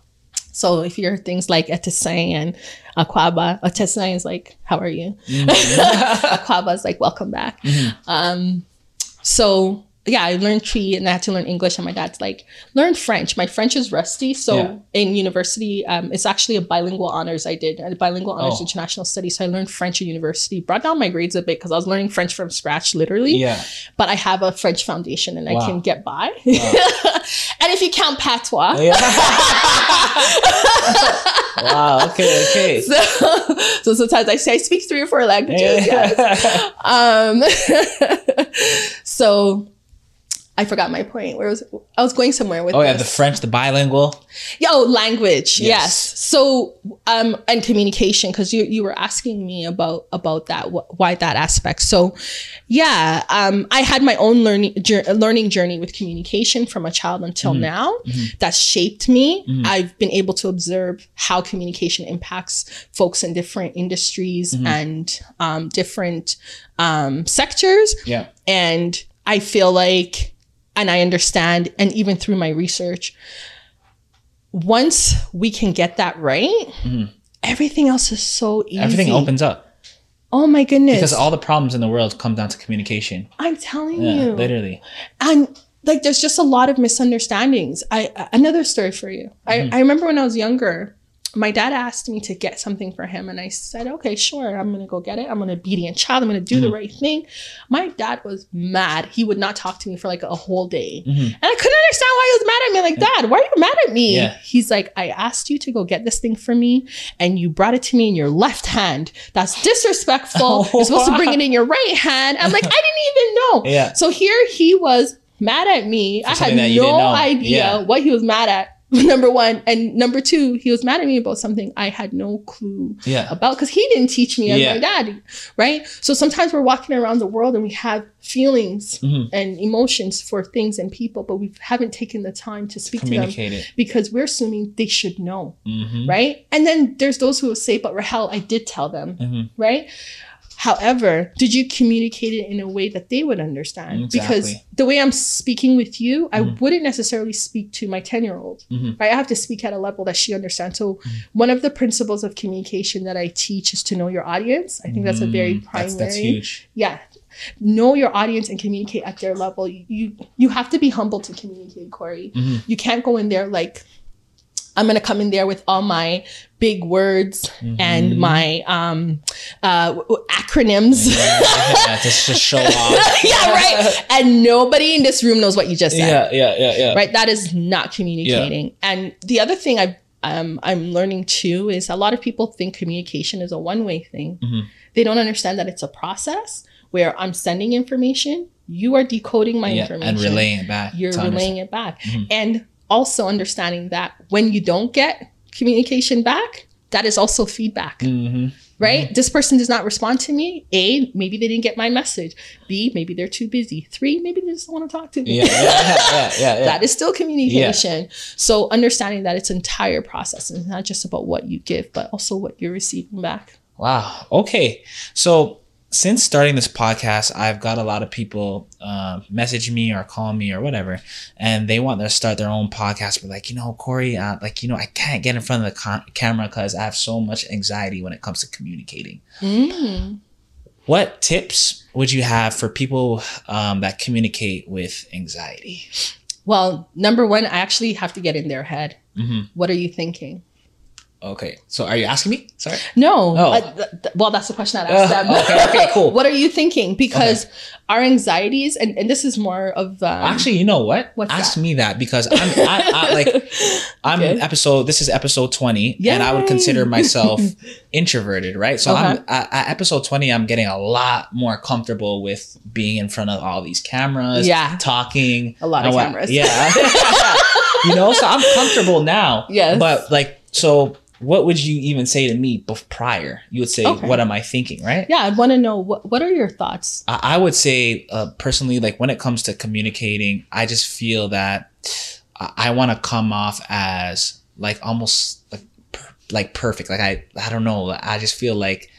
So if you're things like Etesang and Akwaaba, Etesang is like, how are you? Mm-hmm. Akwaaba is like, welcome back. Um, so yeah, I learned Twi and I had to learn English. And my dad's like, learn French. My French is rusty. So Yeah. in university, um, it's actually a bilingual honors I did, a bilingual honors Oh. international studies. So I learned French in university, brought down my grades a bit because I was learning French from scratch, literally Yeah. but I have a French foundation and I can get by. and if you count patois, Yeah. wow. Okay. Okay. so, so sometimes I say I speak three or four languages. yes. Um, so I forgot my point. Where was I was going somewhere with Oh yeah, the. French, the bilingual. Yo, language. Yes. Yes. So, um, and communication, because you you were asking me about about that, wh- why that aspect. So, yeah, um, I had my own learning jour- learning journey with communication from a child until now. That shaped me. I've been able to observe how communication impacts folks in different industries and um, different um, sectors Yeah. and I feel like, and I understand, and even through my research, once we can get that right, everything else is so easy. Mm-hmm. Everything opens up Oh my goodness! because all the problems in the world come down to communication. I'm telling Yeah. you, Literally. and like there's just a lot of misunderstandings. I another story for you. I, I remember when I was younger, my dad asked me to get something for him, and I said, "Okay, sure. I'm gonna go get it. I'm gonna obedient child. I'm gonna do the mm-hmm. right thing." My dad was mad. He would not talk to me for like a whole day, mm-hmm. and I couldn't understand why he was mad at me. Like, Dad, why are you mad at me? Yeah. He's like, "I asked you to go get this thing for me, and you brought it to me in your left hand. That's disrespectful. You're supposed to bring it in your right hand." I'm like, I didn't even know. Yeah. So here he was mad at me. I had something that you didn't no idea Yeah. what he was mad at. Number one, and number two, he was mad at me about something I had no clue Yeah. about because he didn't teach me as Yeah. my dad, right? So sometimes we're walking around the world and we have feelings Mhm. and emotions for things and people, but we haven't taken the time to speak to them it. because we're assuming they should know, Mhm. right? And then there's those who will say, "But Rahel, I did tell them," Mhm. right? However, did you communicate it in a way that they would understand? Because the way I'm speaking with you, I Mhm. wouldn't necessarily speak to my 10 year old, Mhm. right? I have to speak at a level that she understands. So, one of the principles of communication that I teach is to know your audience. I think that's a very Mm, primary. That's, that's huge. Yeah. Know your audience and communicate at their level. You you have to be humble to communicate, Cory. Mhm. You can't go in there like I'm gonna come in there with all my big words Mm-hmm. and my um uh acronyms. yeah, just to show off. yeah, right. And nobody in this room knows what you just said. Yeah, yeah, yeah, yeah. Right. That is not communicating. And the other thing I um, I'm learning too is a lot of people think communication is a one way thing. Mhm. They don't understand that it's a process where I'm sending information, you are decoding my Yeah, information, and relaying it back. you're relaying it back, Mhm. and also understanding that when you don't get communication back, that is also feedback. Mhm. right? This person does not respond to me. A, maybe they didn't get my message. B, maybe they're too busy. Three, maybe they just don't want to talk to me. Yeah, yeah, yeah, yeah, yeah, yeah. that is still communication. So understanding that it's entire process and it's not just about what you give, but also what you're receiving back. Wow. Okay. So since starting this podcast, I've got a lot of people uh, message me or call me or whatever, and they want to start their own podcast. But like, you know, Cory, uh, like, you know, I can't get in front of the camera because I have so much anxiety when it comes to communicating. Mm. What tips would you have for people um, that communicate with anxiety? Well, number one, I actually have to get in their head. Mhm. What are you thinking? Okay. So are you asking me? Sorry. No. Oh. uh, th- th- well, that's the question I asked Uh, them. okay, okay, cool. what are you thinking? Because our anxieties, and, and this is more of um, Actually, you know what? What's Ask that? me that because I'm I, I, like I'm Okay. episode. This is episode twenty, and I would consider myself introverted, right? So I'm at, at episode twenty. I'm getting a lot more comfortable with being in front of all these cameras, Yeah. talking A lot of cameras. yeah. you know, so I'm comfortable now. Yes. but like, so what would you even say to me bef- prior? You would say, Okay. "What am I thinking?" Right? yeah, I'd want to know what what are your thoughts? I, I would say uh, personally, like when it comes to communicating, I just feel that I, I want to come off as like almost like per, like perfect. Like I I don't know. I just feel like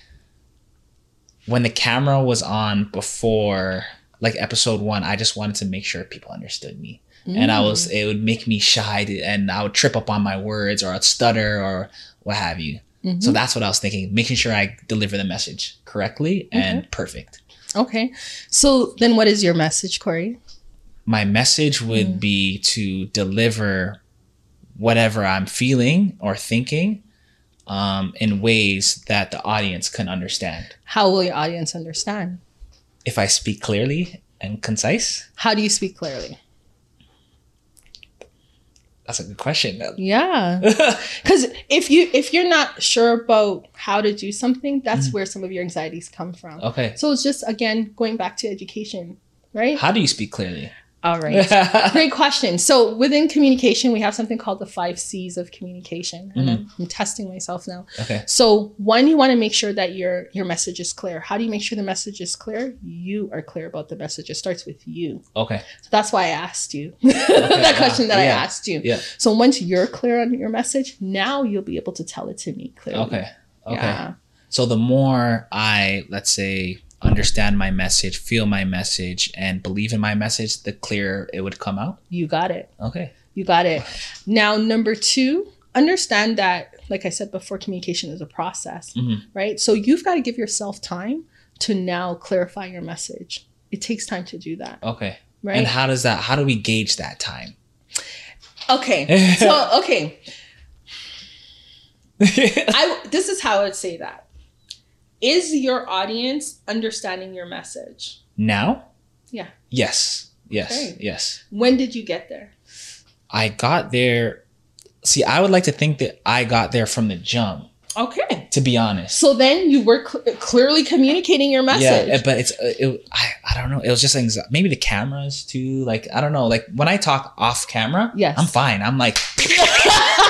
when the camera was on before like episode one, I just wanted to make sure people understood me. And I was, Mm. it would make me shy to, and I would trip up on my words or I'd stutter or what have you. Mhm. So that's what I was thinking, making sure I deliver the message correctly and perfect. Okay. So then what is your message, Cory? my message would be to deliver whatever I'm feeling or thinking um, in ways that the audience can understand. How will your audience understand? If I speak clearly and concise, How do you speak clearly? That's a good question. Yeah. Cuz if you if you're not sure about how to do something, that's mm. where some of your anxieties come from. okay. So it's just again going back to education, right? How do you speak clearly? All right. Great question. So within communication, we have something called the five C's of communication. And I'm, mm-hmm. I'm testing myself now. okay. So one, you want to make sure that your your message is clear. How do you make sure the message is clear? You are clear about the message. It starts with you. Okay. So that's why I asked you that question that I asked you. Yeah. So once you're clear on your message, now you'll be able to tell it to me clearly. Okay. Okay. Yeah. So the more I, let's say, understand my message, feel my message, and believe in my message, the clearer it would come out. You got it. Okay. You got it. Now, number two, understand that, like I said before, communication is a process, Mhm. right? So you've got to give yourself time to now clarify your message. It takes time to do that. Okay. right? And how does that? How do we gauge that time? okay. So, okay. I this is how I'd say that. Is your audience understanding your message? now? Yeah. Yes. Yes. Okay. Yes. When did you get there? I got there. See, I would like to think that I got there from the jump. Okay. To be honest. So then you were cl- clearly communicating your message. Yeah, but it's uh, it, I, I don't know. It was just anxiety. Maybe the cameras too. Like I don't know. Like when I talk off camera, Yes. I'm fine. I'm like,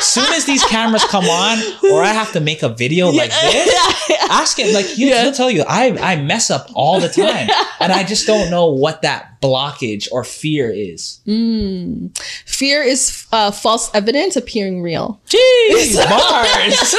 soon as these cameras come on, or I have to make a video like this, ask him. Like you, Yeah. he'll tell you, I I mess up all the time, and I just don't know what that blockage or fear is. Mm. Fear is uh, false evidence appearing real. Jeez, bars.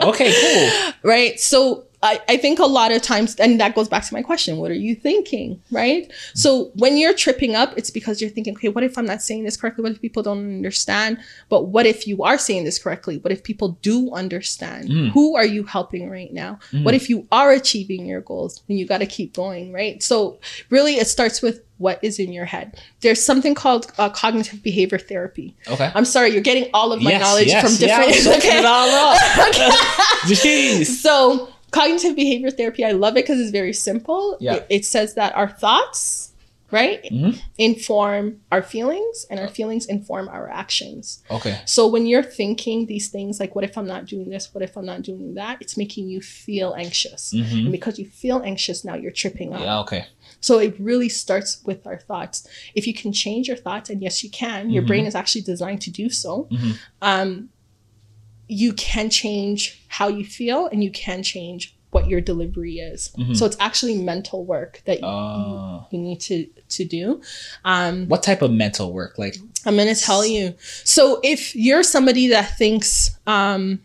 okay, cool. right? So I, I think a lot of times, and that goes back to my question what are you thinking, right? So when you're tripping up, it's because you're thinking, okay, what if I'm not saying this correctly? What if people don't understand? But what if you are saying this correctly? What if people do understand? Mm. Who are you helping right now? Mm. What if you are achieving your goals? Then you got to keep going, right? So really, it starts with what is in your head. There's something called uh, cognitive behavior therapy. Okay. I'm sorry, you're getting all of my Yes, knowledge yes, from yeah, different. I'm soaking it all up. Jeez. So cognitive behavior therapy, I love it because it's very simple. Yeah. It, it says that our thoughts, right, Mhm. inform our feelings, and our feelings inform our actions. Okay. So when you're thinking these things like, what if I'm not doing this? What if I'm not doing that? It's making you feel anxious. And hmm because you feel anxious, now you're tripping up. Yeah. Okay. So it really starts with our thoughts. If you can change your thoughts, and yes, you can, your Mhm. brain is actually designed to do so. Mhm. Um, you can change how you feel, and you can change what your delivery is. Mhm. So it's actually mental work that Uh, you need to to do. Um, what type of mental work? Like, I'm gonna tell you. So if you're somebody that thinks, um,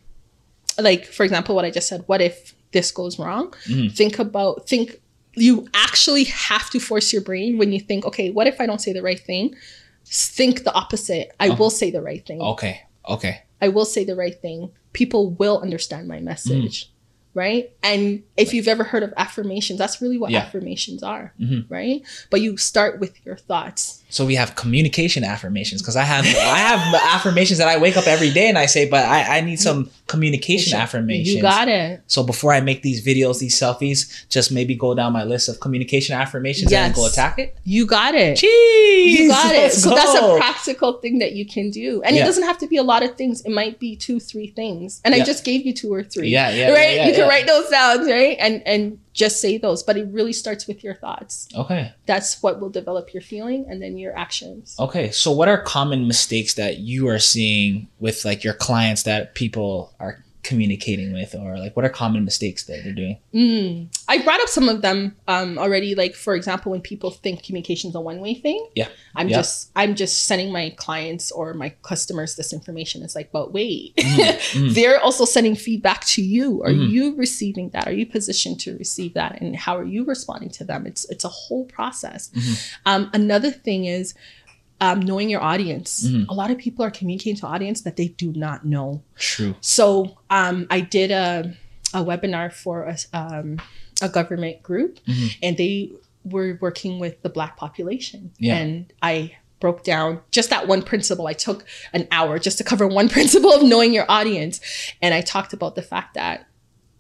like for example, what I just said, what if this goes wrong? Mhm. Think about think. You actually have to force your brain when you think, okay, what if I don't say the right thing? Think the opposite. I Oh. will say the right thing. okay, okay. I will say the right thing. People will understand my message. Mm. Right. And if you've ever heard of affirmations, that's really what Yeah. affirmations are. Mhm. Right. But you start with your thoughts. So we have communication affirmations because I have I have affirmations that I wake up every day and I say, but I, I need some communication affirmations. You got it. So before I make these videos, these selfies, just maybe go down my list of communication affirmations and then go attack it. You got it. Jeez, You got it. So that's a practical thing that you can do. And Yeah. it doesn't have to be a lot of things. It might be two, three things. And Yeah. I just gave you two or three. Yeah, yeah, right? yeah, you can write those down, right? And and just say those. But it really starts with your thoughts. Okay. That's what will develop your feeling and then your actions. Okay. So what are common mistakes that you are seeing with like your clients that people are communicating with or like what are common mistakes that they're doing? Mm. I brought up some of them um, already. Like for example, when people think communication is a one-way thing, Yeah. I'm Yeah. just I'm just sending my clients or my customers this information. It's like, but wait, mm. they're also sending feedback to you. Are Mhm. you receiving that? Are you positioned to receive that? And how are you responding to them? It's it's a whole process. Mhm. Um, another thing is. Um, knowing your audience. Mhm. A lot of people are communicating to audience that they do not know. True. So um, I did a, a webinar for a, um, a government group, Mhm. and they were working with the Black population. Yeah. And I broke down just that one principle. I took an hour just to cover one principle of knowing your audience. And I talked about the fact that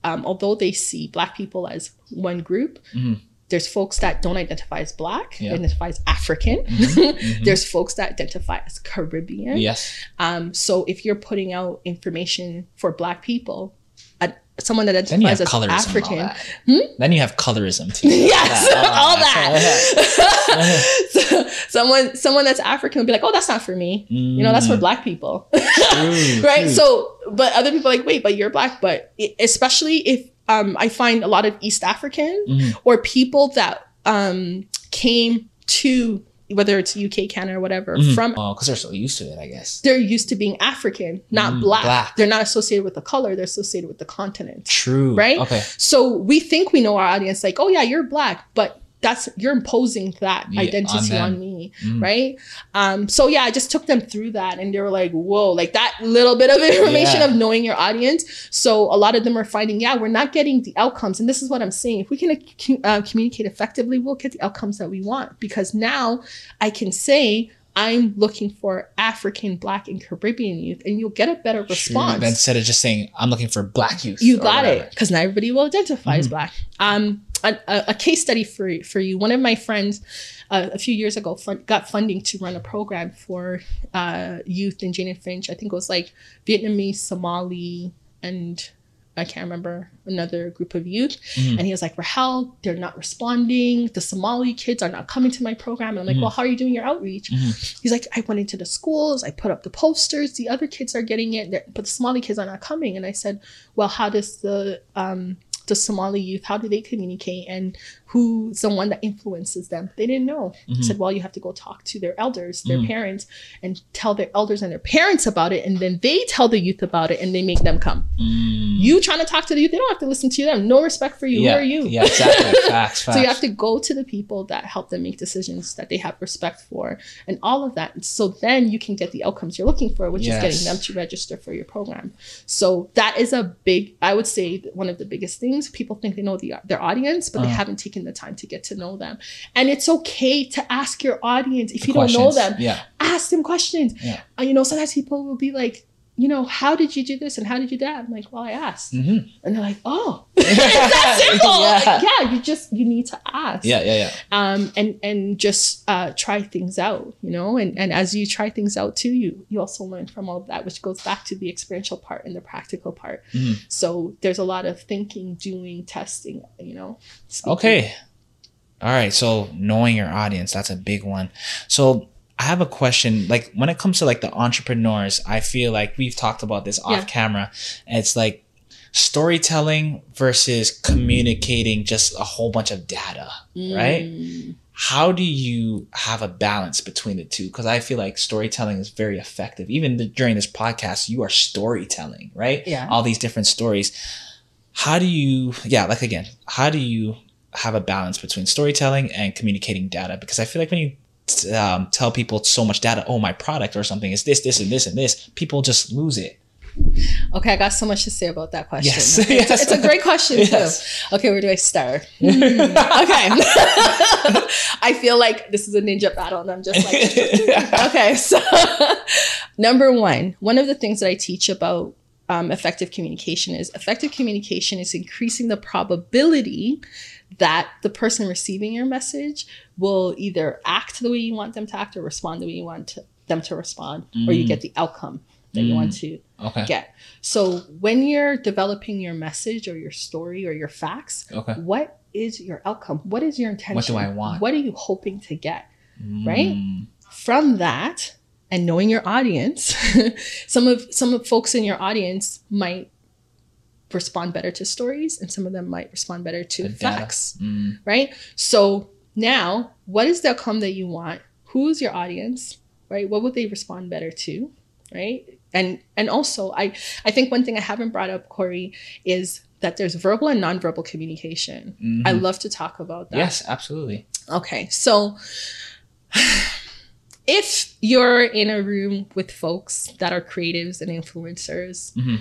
um, although they see Black people as one group, Mhm. There's folks that don't identify as Black, Yeah. identify as African. Mhm. There's folks that identify as Caribbean. Yes. Um, so if you're putting out information for Black people, uh, someone that identifies as all African. Hmm? Then you have colorism too. yes, Oh, all that's- that. so, someone, someone that's African would be like, "Oh, that's not for me." You know, that's for Mm, Black people, true, right? true. So, but other people are like, "Wait, but you're Black." But especially if um, I find a lot of East African Mhm. or people that um, came to whether it's UK, Canada, or whatever Mhm. from oh, because they're so used to it, I guess. they're used to being African, not Mm, black. black. They're not associated with the color, they're associated with the continent. True. Right? Okay. So we think we know our audience, like, oh yeah, you're black, but that's you're imposing that Yeah, identity on, them. me Mm. right um so yeah i just took them through that and they were like whoa like that little bit of information Yeah. of knowing your audience so a lot of them are finding yeah we're not getting the outcomes and this is what i'm saying if we can uh, communicate effectively we'll get the outcomes that we want because now i can say i'm looking for african black and caribbean youth and you'll get a better response. Instead of just saying, I'm looking for black youth. you got whatever. it, because not everybody will identify as Mhm. black. Um, a, a, case study for for you. One of my friends uh, a few years ago fun- got funding to run a program for uh, youth in Jane and Finch. I think it was like Vietnamese, Somali, and I can't remember another group of youth. Mhm. And he was like, Rahel, they're not responding. The Somali kids are not coming to my program. And I'm like, Mhm. well, how are you doing your outreach? Mhm. He's like, I went into the schools, I put up the posters, the other kids are getting it, but the Somali kids are not coming. And I said, well, how does the um, the Somali youth, how do they communicate, and who's the one that influences them? They didn't know. I Mhm. said, well, you have to go talk to their elders, their Mhm. parents, and tell their elders and their parents about it, and then they tell the youth about it, and they make them come. Mm. You trying to talk to the youth, they don't have to listen to you them. No respect for you. yeah. Who are you? Yeah, exactly. facts, facts. So you have to go to the people that help them make decisions that they have respect for and all of that. So then you can get the outcomes you're looking for, which Yes. is getting them to register for your program. So that is a big, I would say, one of the biggest things. People think they know the, their audience, but they Uh-huh. haven't taken the time to get to know them. And it's okay to ask your audience if you don't know them, Yeah. ask them questions. Yeah. Uh, you know, sometimes people will be like, you know, how did you do this and how did you do that? I'm like, well, I asked. hmm And they're like, oh, it's that simple. Yeah. Like, yeah, you just, you need to ask Yeah, yeah, yeah. um, and and just uh, try things out, you know. And and as you try things out too, you you also learn from all of that, which goes back to the experiential part and the practical part. Mhm. So there's a lot of thinking, doing, testing, you know. speaking. Okay. All right. So knowing your audience, that's a big one. So I have a question. Like when it comes to like the entrepreneurs, I feel like we've talked about this off Yeah. camera. It's like storytelling versus communicating just a whole bunch of data, right? Mm, How do you have a balance between the two? Because I feel like storytelling is very effective. Even th- during this podcast, you are storytelling, right? Yeah. All these different stories. How do you, yeah, like again, how do you have a balance between storytelling and communicating data? Because I feel like when you um, tell people so much data, oh, my product or something is this, this, and this, and this, people just lose it. Okay, I got so much to say about that question. Yes. It's, Yes. it's a great question Yes. too. Okay, where do I start? Hmm, okay. I feel like this is a ninja battle, and I'm just like, okay. So, number one, one of the things that I teach about um, effective communication is effective communication is increasing the probability that the person receiving your message will either act the way you want them to act or respond the way you want to, them to respond, or you Mm. get the outcome that you want to Okay. get. So when you're developing your message or your story or your facts, Okay. what is your outcome? What is your intention? What do I want? What are you hoping to get? Right? Mm. From that and knowing your audience, some of some of folks in your audience might respond better to stories and some of them might respond better to data. facts Mm. right? So now, what is the outcome that you want? Who's your audience, right? What would they respond better to, right? And and also, I I think one thing I haven't brought up, Cory, is that there's verbal and nonverbal communication. Mhm. I love to talk about that. Yes, absolutely. Okay, so if you're in a room with folks that are creatives and influencers, Mhm.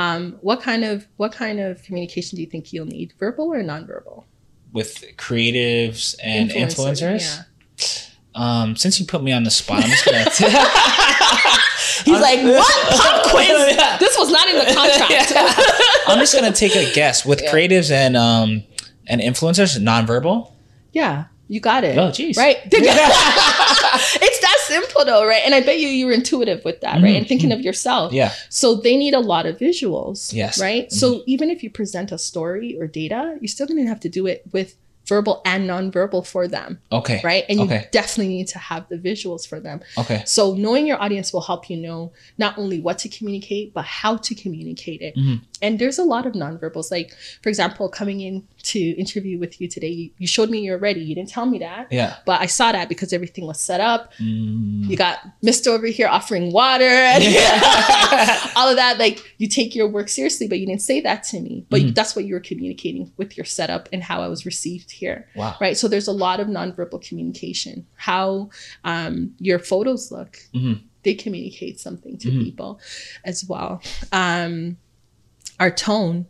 Um, what kind of what kind of communication do you think you'll need, verbal or nonverbal? With creatives and Influencer, influencers. Um, since you put me on the spot, I'm just gonna. He's like, what? Pop quiz? Yeah. This was not in the contract. I'm just gonna take a guess with Yeah. creatives and um and influencers, nonverbal. yeah, you got it. Oh, jeez. Right? it's simple though, right? And I bet you you were intuitive with that, right? Mhm, And thinking of yourself. Yeah. So they need a lot of visuals. Yes. Mm-hmm. Right? So even if you present a story or data, you're still going to have to do it with verbal and nonverbal for them, Okay. right? And you Okay. definitely need to have the visuals for them. Okay. So knowing your audience will help you know not only what to communicate, but how to communicate it. Mhm. And there's a lot of nonverbals. Like, for example, coming in to interview with you today, you, you showed me you're ready. You didn't tell me that. Yeah. But I saw that because everything was set up. Mm. You got Mr. over here offering water and all of that. Like you take your work seriously, but you didn't say that to me. But Mhm. that's what you were communicating with your setup and how I was received here Wow. right so there's a lot of nonverbal communication how um, your photos look Mhm. they communicate something to Mhm. people as well um, our tone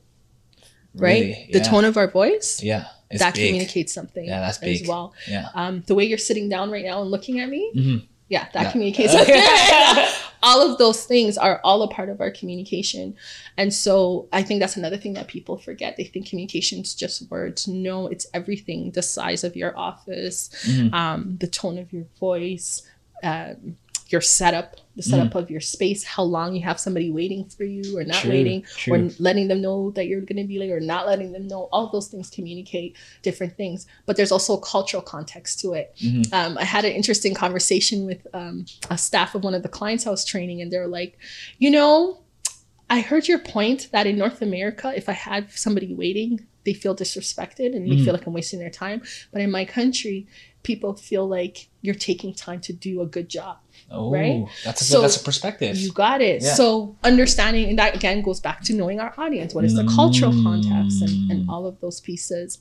right Really? the tone of our voice Yeah. It's that big. communicates something Yeah, that's big. as well Yeah. um, the way you're sitting down right now and looking at me Mhm. yeah that Yeah. communicates all of those things are all a part of our communication. And so i think that's another thing that people forget. They think communication is just words. No it's everything. The size of your office Mhm. um, the tone of your voice um, your setup the setup of your space how long you have somebody waiting for you or not Mm. True, waiting true. or letting them know that you're going to be late or not letting them know all those things communicate different things but there's also a cultural context to it Mhm. um, I had an interesting conversation with um, a staff of one of the clients I was training, and they're like, you know, I heard your point that in North America, if I had somebody waiting, they feel disrespected and they Mhm. feel like I'm wasting their time. But in my country, people feel like you're taking time to do a good job. Oh, right? that's a So, that's a perspective. You got it. Yeah. So understanding, and that again goes back to knowing our audience. What is the cultural context and, Mm. and all of those pieces.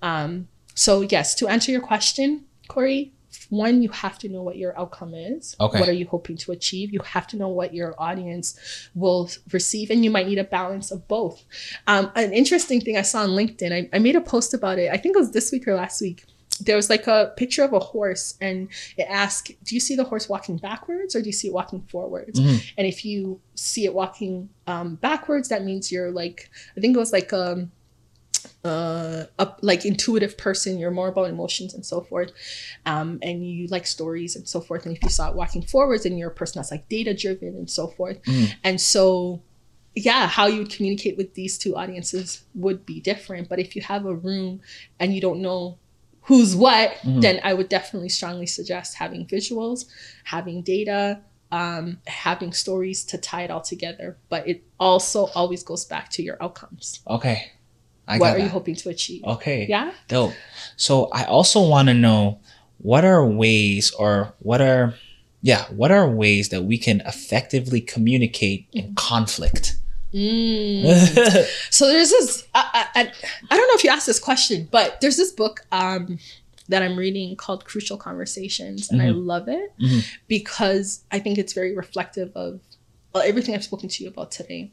Um, so yes, to answer your question, Cory, one, you have to know what your outcome is. Okay. What are you hoping to achieve? You have to know what your audience will receive, and you might need a balance of both. Um, an interesting thing I saw on LinkedIn, I, I made a post about it. I think it was this week or last week. There was like a picture of a horse, and it asked, "Do you see the horse walking backwards, or do you see it walking forwards?" Mhm. And if you see it walking um, backwards, that means you're like, I think it was like um, uh, a like intuitive person. You're more about emotions and so forth, um, and you like stories and so forth. And if you saw it walking forwards, then you're a person that's like data driven and so forth. Mhm. And so, yeah, how you would communicate with these two audiences would be different. But if you have a room and you don't know who's what, Mhm. then I would definitely strongly suggest having visuals, having data, um, having stories to tie it all together. But it also always goes back to your outcomes. Okay. I what are you hoping to achieve? Okay. Yeah. Dope. So I also want to know what are ways or what are yeah, what are ways that we can effectively communicate in conflict? Mm. so there's this. I, I, I- I don't know if you asked this question, but there's this book um, that I'm reading called Crucial Conversations, and I Mhm. love it Mhm. because I think it's very reflective of uh, everything I've spoken to you about today.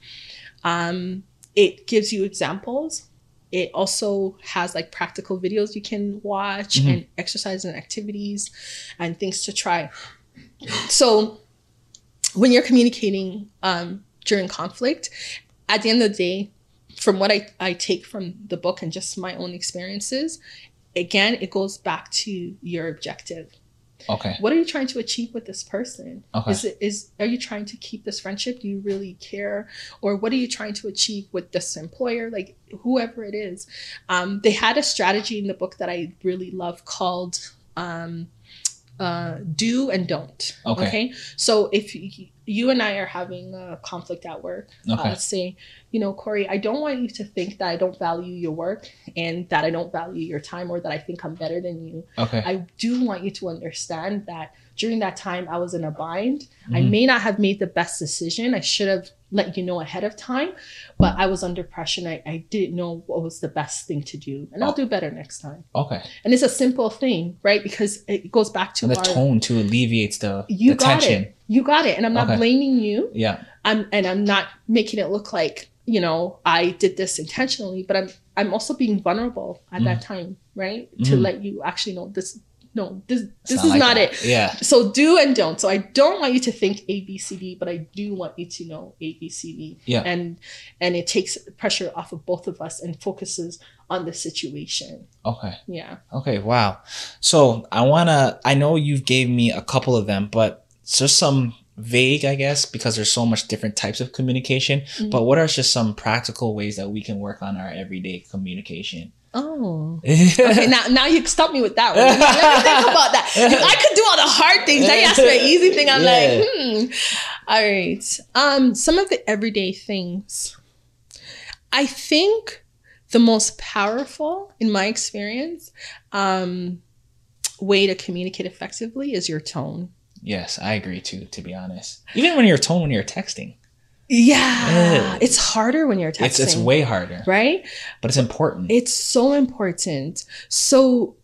Um, it gives you examples. It also has like practical videos you can watch Mhm. and exercise and activities and things to try. So when you're communicating um, during conflict, at the end of the day, from what I, I take from the book and just my own experiences, again, it goes back to your objective. okay. What are you trying to achieve with this person? Okay. Is it is are you trying to keep this friendship? Do you really care? Or what are you trying to achieve with this employer? Like whoever it is. Um, they had a strategy in the book that I really love called um, uh, do and don't. Okay. So if you and I are having a conflict at work, Okay. uh, say, you know, Cory, I don't want you to think that I don't value your work and that I don't value your time or that I think I'm better than you. Okay. I do want you to understand that during that time I was in a bind. I Mhm. may not have made the best decision. I should have let you know ahead of time, but I was under pressure and I, I didn't know what was the best thing to do. And I'll Oh. do better next time. Okay. And it's a simple thing, right? Because it goes back to And the our tone to alleviates the, you the got tension. it. You got it. And I'm not Okay. blaming you. Yeah. I'm and I'm not making it look like, you know, I did this intentionally, but I'm I'm also being vulnerable at that time, right? To Mhm. let you actually know this no, this this is like not that. it. Yeah. So do and don't. So I don't want you to think A B C D, but I do want you to know A B C D. Yeah. And and it takes pressure off of both of us and focuses on the situation. Okay. Yeah. Okay, wow. So I wanna I know you've gave me a couple of them, but just some vague, I guess, because there's so much different types of communication. Mhm. But what are just some practical ways that we can work on our everyday communication? Oh. Okay, now now you stop me with that one. Let me think about that. If I could do all the hard things, I ask for an easy thing. I'm Yeah. like, hmm. All right. Um, some of the everyday things. I think the most powerful, in my experience, um, way to communicate effectively is your tone. yes, I agree too, to be honest. Even when you're tone when you're texting. Yeah, Ugh. it's harder when you're texting. It's it's way harder, right. but it's important. It's so important. So,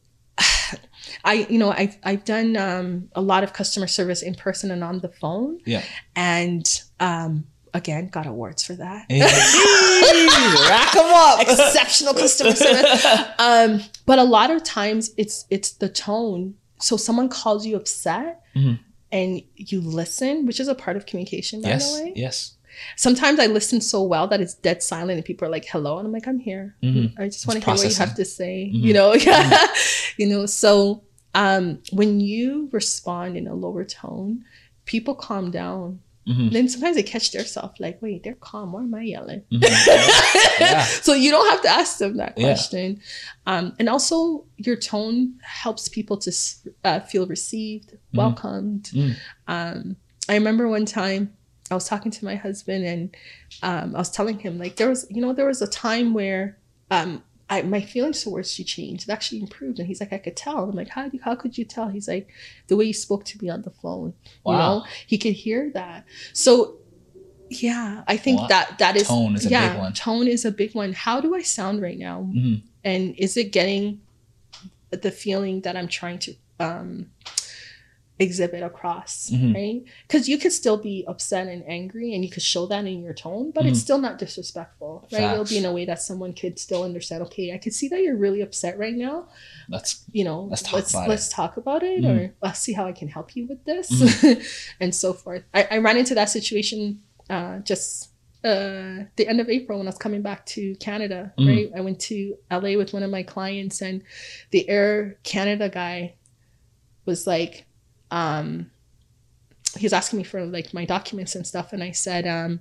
I you know I've I've done um, a lot of customer service in person and on the phone, yeah. and um, again got awards for that. Rack them up. Exceptional customer service. Um, but a lot of times it's it's the tone. So someone calls you upset. Mhm. And you listen, which is a part of communication, by yes. the way. Yes. Sometimes I listen so well that it's dead silent, and people are like, "Hello," and I'm like, "I'm here. Mhm. I just want to hear what you have to say." Mhm. You know, you know. So um, when you respond in a lower tone, people calm down. Mhm. Then sometimes they catch themselves like, "Wait, they're calm. Why am I yelling?" Mhm. Yeah. so you don't have to ask them that Yeah. question. Um, and also, your tone helps people to uh, feel received, welcomed. Mm. Um, I remember one time I was talking to my husband, and um, I was telling him like there was, you know, there was a time where um, I, my feelings towards you changed. It actually improved, and he's like, I could tell. I'm like, how do, how could you tell? He's like, the way you spoke to me on the phone. You Wow. know, he could hear that. So. Yeah, I think that that is Tone is a yeah, big one. Tone is a big one. How do I sound right now? Mhm. And is it getting the feeling that I'm trying to um, exhibit across? Mhm. Right? Because you could still be upset and angry, and you could show that in your tone, but it's Mhm. still not disrespectful. Right? It'll be in a way that someone could still understand. Okay, I can see that you're really upset right now. That's You know, Let's talk let's about let's talk about it, Mhm. or let's see how I can help you with this, Mm-hmm. and so forth. I, I ran into that situation uh, just uh, the end of April when I was coming back to Canada. Mhm. Right, I went to LA with one of my clients, and the Air Canada guy was like, um, he was asking me for like my documents and stuff, and I said, um,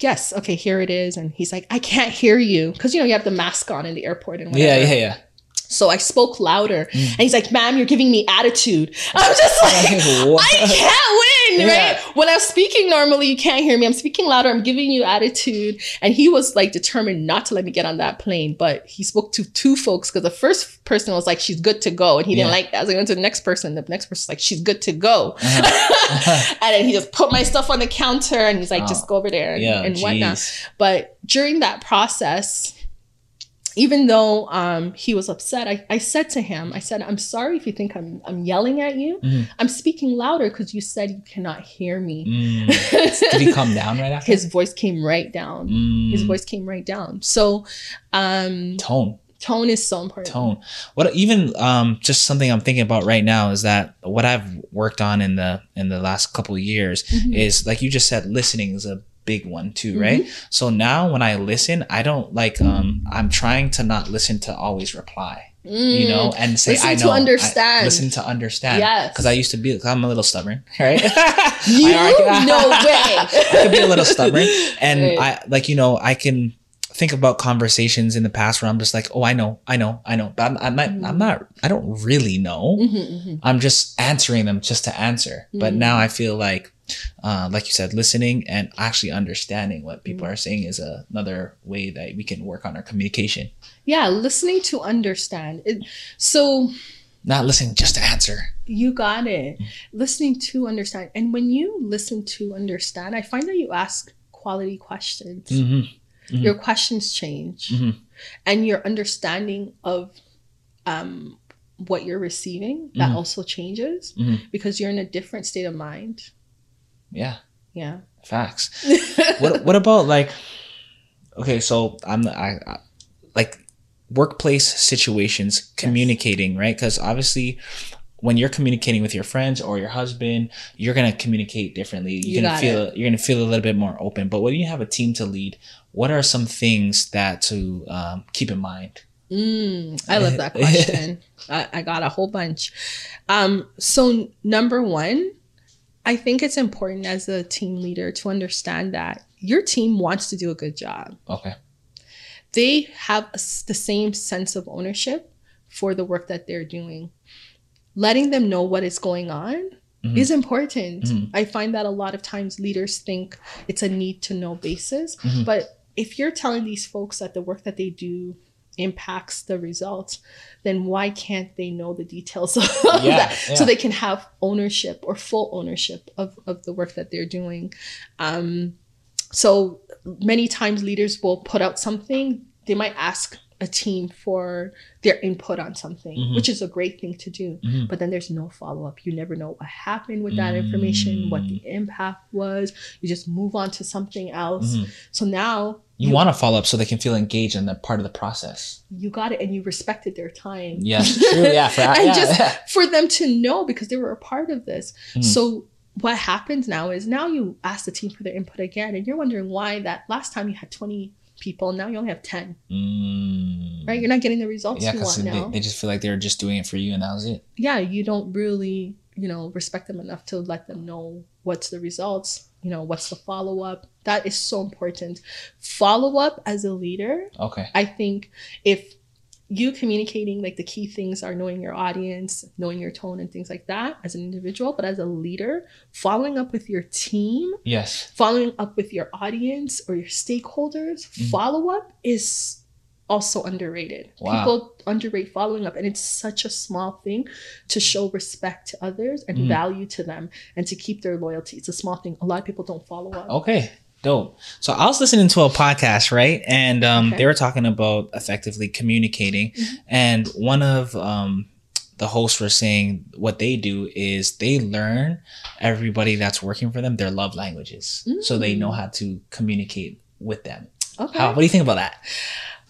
"Yes, okay, here it is." And he's like, "I can't hear you," because you know you have the mask on in the airport and yeah, whatever. yeah, yeah. So I spoke louder, Mm. and he's like, "Ma'am, you're giving me attitude." I'm just like. I can't win, Yeah. right? When I'm speaking normally, you can't hear me. I'm speaking louder. I'm giving you attitude. And he was like determined not to let me get on that plane. But he spoke to two folks because the first person was like, she's good to go. And he didn't like that. So I went to the next person. The next person's like, she's good to go. Uh-huh. and then he just put my stuff on the counter and he's like, Oh. just go over there and, yeah, and whatnot. But during that process, even though um, he was upset, I, I said to him, I said, I'm sorry if you think I'm, I'm yelling at you. Mhm. I'm speaking louder because you said you cannot hear me. Mm. Did he come down right after? His voice came right down. Mm. His voice came right down. So, um, tone. tone is so important. tone what even um just something i'm thinking about right now is that what i've worked on in the in the last couple of years Mhm. is like you just said listening is a big one too Mm-hmm. right so now when i listen i don't like um i'm trying to not listen to always reply you know Mm. and say Listen i to know I- understand. listen to understand Yes. because i used to be i'm a little stubborn right You? I- no way. I could be a little stubborn, and Right. I like you know I can think about conversations in the past where I'm just like, oh, I know, I know, I know, but I'm, I'm not, I'm not, I don't really know. Mhm, mhm. I'm just answering them just to answer. But Mhm. now I feel like, uh, like you said, listening and actually understanding what people are saying is a, another way that we can work on our communication. Yeah, listening to understand. It, so Not listening just to answer. you got it. Listening to understand. And when you listen to understand, I find that you ask quality questions. hmm Your questions change. Mhm. And your understanding of um, what you're receiving, that Mhm. also changes because you're in a different state of mind. Yeah, Yeah. facts. what what about like okay so i'm i, I like workplace situations communicating right because obviously when you're communicating with your friends or your husband you're going to communicate differently You you're going to feel you're going to feel a little bit more open but when you have a team to lead what are some things that to um, keep in mind Mm, I love that question. I, I got a whole bunch. Um, so number one, I think it's important as a team leader to understand that your team wants to do a good job. okay They have a the same sense of ownership for the work that they're doing. Letting them know what is going on Mhm. is important. Mhm. I find that a lot of times leaders think it's a need to know basis, Mhm. but if you're telling these folks that the work that they do impacts the results, then why can't they know the details of Yeah, that yeah. so they can have ownership or full ownership of, of the work that they're doing? Um, so many times leaders will put out something they might ask a team for their input on something Mhm. which is a great thing to do Mhm. but then there's no follow-up you never know what happened with that information what the Mm. impact was you just move on to something else Mhm. so now You, want to follow up so they can feel engaged in that part of the process. you got it and you respected their time Yes, true. Yeah, for, and yeah, just yeah. for them to know because they were a part of this. Mhm. So what happens now is now you ask the team for their input again, and you're wondering why that last time you had 20 people, now you only have 10, Mm. right? You're not getting the results Yeah, you want they, now. they just feel like they're just doing it for you and that was it. yeah, you don't really, you know, respect them enough to let them know what's the results, you know, what's the follow up. That is so important. Follow up as a leader Okay. I think if you communicating like the key things are knowing your audience, knowing your tone and things like that as an individual, but as a leader, following up with your team, Yes. following up with your audience or your stakeholders, Mhm. follow up is also underrated. Wow. People underrate following up and it's such a small thing to show respect to others and Mhm. value to them and to keep their loyalty. It's a small thing. A lot of people don't follow up. Okay. Dope. So I was listening to a podcast, right? And um, Okay. they were talking about effectively communicating. Mhm. And one of um, the hosts were saying what they do is they learn everybody that's working for them their love languages. So they know Mm. how to communicate with them. Okay. How, what do you think about that?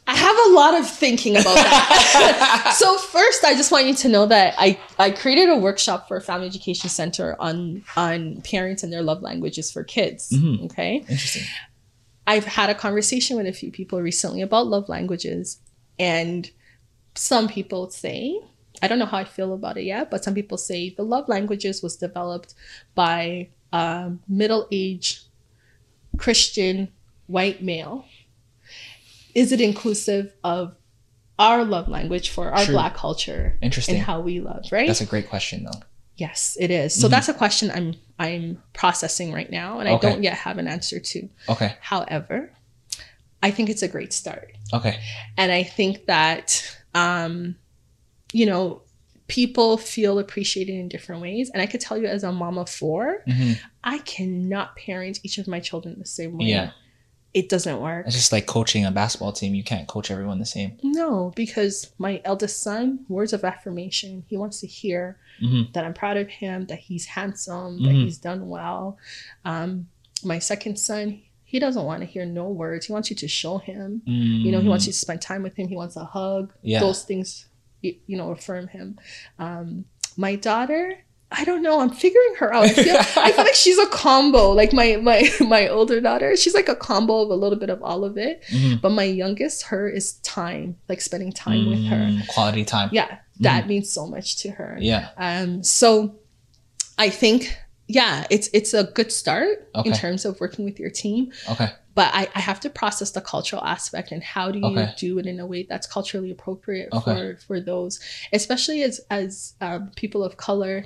I have a lot of thinking about that. so first, I just want you to know that I, I created a workshop for a Family Education Center on on parents and their love languages for kids. Mhm. Okay, Interesting. I've had a conversation with a few people recently about love languages, and some people say I don't know how I feel about it yet, but some people say the love languages was developed by a middle aged Christian white male. Is it inclusive of our love language for our True. black culture Interesting. and how we love, right? That's a great question, though. yes, it is. So Mhm. that's a question I'm I'm processing right now and I Okay. don't yet have an answer to. Okay. However, I think it's a great start. Okay. And I think that, um, you know, people feel appreciated in different ways. And I could tell you, as a mom of four, hmm I cannot parent each of my children the same way. Yeah. It doesn't work. It's just like coaching a basketball team. You can't coach everyone the same. No, because my eldest son, words of affirmation, he wants to hear hmm that I'm proud of him, that he's handsome, that Mhm. he's done well. Um, my second son, he doesn't want to hear no words. He wants you to show him. You know, he wants you to spend time with him. He wants a hug. Yeah. Those things, you, you know, affirm him. Um, my daughter, I don't know. I'm figuring her out. I feel, I feel like she's a combo. Like my my my older daughter, she's like a combo of a little bit of all of it. Mhm. But my youngest, her is time, like spending time with her. Mm, Quality time. Yeah, that means so much to her. Yeah. Um, so I think, yeah, it's it's a good start in terms of working with your team. Okay. But I, I have to process the cultural aspect and how do you Okay. do it in a way that's culturally appropriate Okay. for for those, especially as as um, people of color.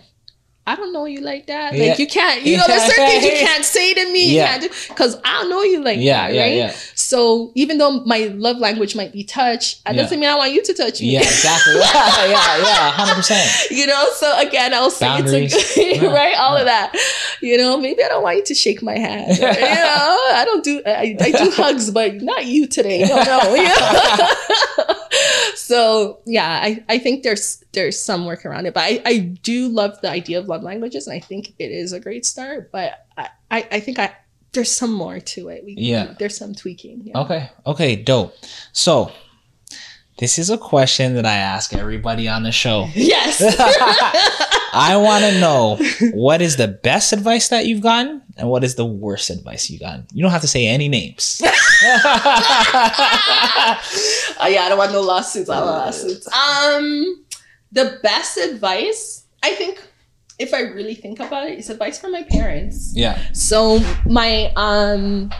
I don't know you like that. Yeah. Like you can't, you know, there's certain things you can't say to me. You Yeah. because I don't know you like Yeah. that, Yeah. right? Yeah. So even though my love language might be touch, that doesn't mean I want you to touch me. Yeah. Exactly. Yeah. Yeah. Yeah. Hundred percent. you know so again i'll say Boundaries. it's a, right all of that you know maybe i don't want you to shake my hand or, you know i don't do I, I do hugs but not you today no no you know? So yeah I, I think there's there's some work around it but I, I do love the idea of love languages and i think it is a great start but i i, I think i there's some more to it we, Yeah. there's some tweaking yeah. Okay. Okay. Dope. So, this is a question that I ask everybody on the show. yes I want to know what is the best advice that you've gotten and what is the worst advice you've gotten. You don't have to say any names. oh yeah, I don't want no lawsuits. I want lawsuits. Um, the best advice, I think, if I really think about it, is advice from my parents. yeah. So my um,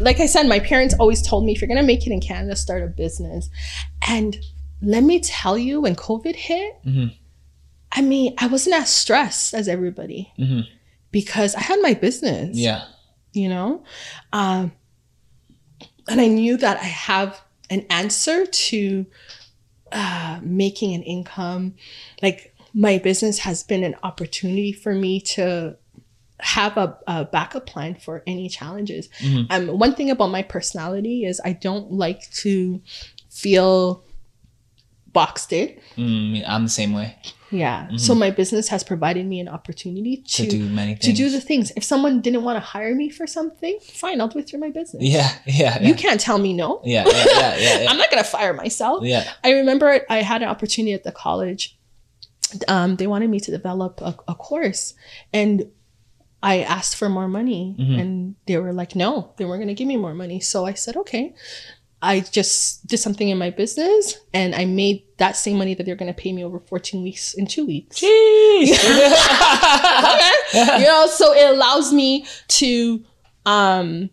like I said, my parents always told me if you're gonna make it in Canada, start a business. And let me tell you, when COVID hit, Mhm. I mean, I wasn't as stressed as everybody hmm because I had my business Yeah. you know um, and i knew that i have an answer to uh, making an income like my business has been an opportunity for me to have a, a backup plan for any challenges. Mhm. Um, one thing about my personality is I don't like to feel boxed in. Mm, I'm the same way Yeah. So my business has provided me an opportunity to to do many to do the things. If someone didn't want to hire me for something, fine, I'll do it through my business. yeah, yeah, yeah. You can't tell me no. yeah, yeah, yeah, yeah, yeah. I'm not gonna fire myself. yeah. I remember I had an opportunity at the college. Um, they wanted me to develop a, a course, and I asked for more money, Mhm. and they were like, "No, they weren't going to give me more money." So I said, "Okay." I just did something in my business, and I made that same money that they're going to pay me over 14 weeks in two weeks. Jeez. okay. you know, so it allows me to um,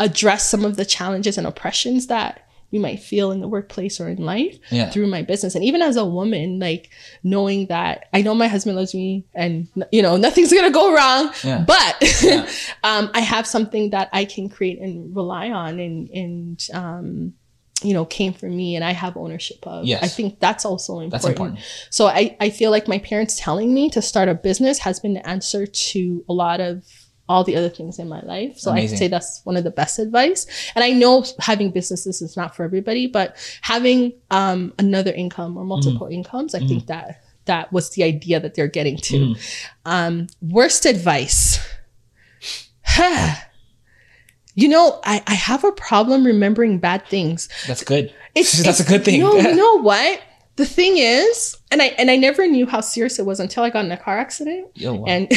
address some of the challenges and oppressions that we might feel in the workplace or in life Yeah. through my business. And even as a woman, like knowing that I know my husband loves me and, you know, nothing's going to go wrong, Yeah. but Yeah. um, I have something that I can create and rely on and, and, um, you know, came from me and I have ownership of. Yes. I think that's also important. That's important. So I, I feel like my parents telling me to start a business has been the answer to a lot of all the other things in my life. So Amazing. I'd say that's one of the best advice. And I know having businesses is not for everybody, but having um, another income or multiple Mm-hmm. incomes, I think that that was the idea that they're getting to. Mm-hmm. Um, worst advice. you know, I, I have a problem remembering bad things. That's good. It's, That's a good thing. No, you know what? The thing is, and I and I never knew how serious it was until I got in a car accident. Yo, wow. And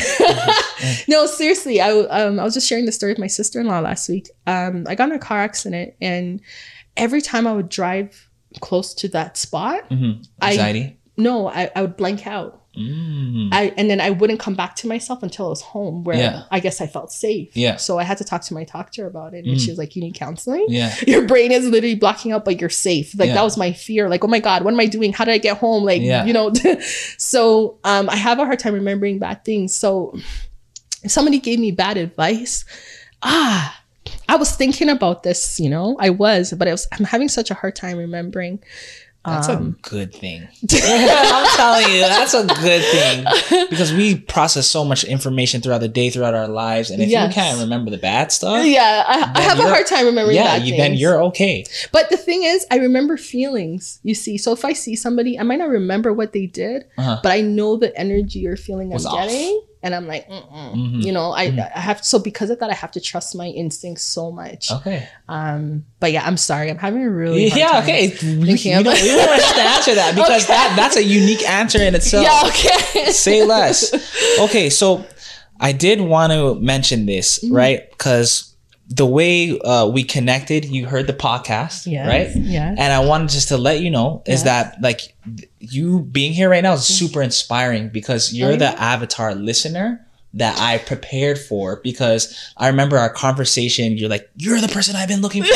no, seriously, I um, I was just sharing the story with my sister in law last week. Um, I got in a car accident, and every time I would drive close to that spot, Mhm. I- Anxiety. no, I, I would blank out. Mm. I and then I wouldn't come back to myself until I was home, where Yeah. I guess I felt safe. Yeah. So I had to talk to my doctor about it, and Mm. she was like, "You need counseling." Yeah. your brain is literally blocking out, but you're safe. Like Yeah. that was my fear. Like, oh my God, what am I doing? How did I get home? Like, Yeah. you know, so um, I have a hard time remembering bad things. So if somebody gave me bad advice, ah, I was thinking about this, you know, I was, but I was, I'm having such a hard time remembering. That's Um, a good thing. I'm telling you, that's a good thing because we process so much information throughout the day, throughout our lives, and if Yes. you can't remember the bad stuff, yeah, I, I have a hard time remembering yeah, bad you, then you're okay. But the thing is, I remember feelings. You see, so if I see somebody, I might not remember what they did, Uh-huh. but I know the energy or feeling Was I'm off. getting, and I'm like, Mm-mm. Mhm. you know, I, Mhm. I have so because of that, I have to trust my instincts so much. Okay. Um, but yeah, I'm sorry, I'm having a really yeah. Okay. We, thinking you don't, about- we don't have to answer that because Okay. that that's a unique answer in itself. Yeah, okay. Say less. Okay, so I did want to mention this, Mm-hmm. right? Because the way uh, we connected, you heard the podcast, Yes, right? Yeah. And I wanted just to let you know is Yes. that like you being here right now is super inspiring because you're Oh, the avatar listener that I prepared for because I remember our conversation. You're like, you're the person I've been looking for.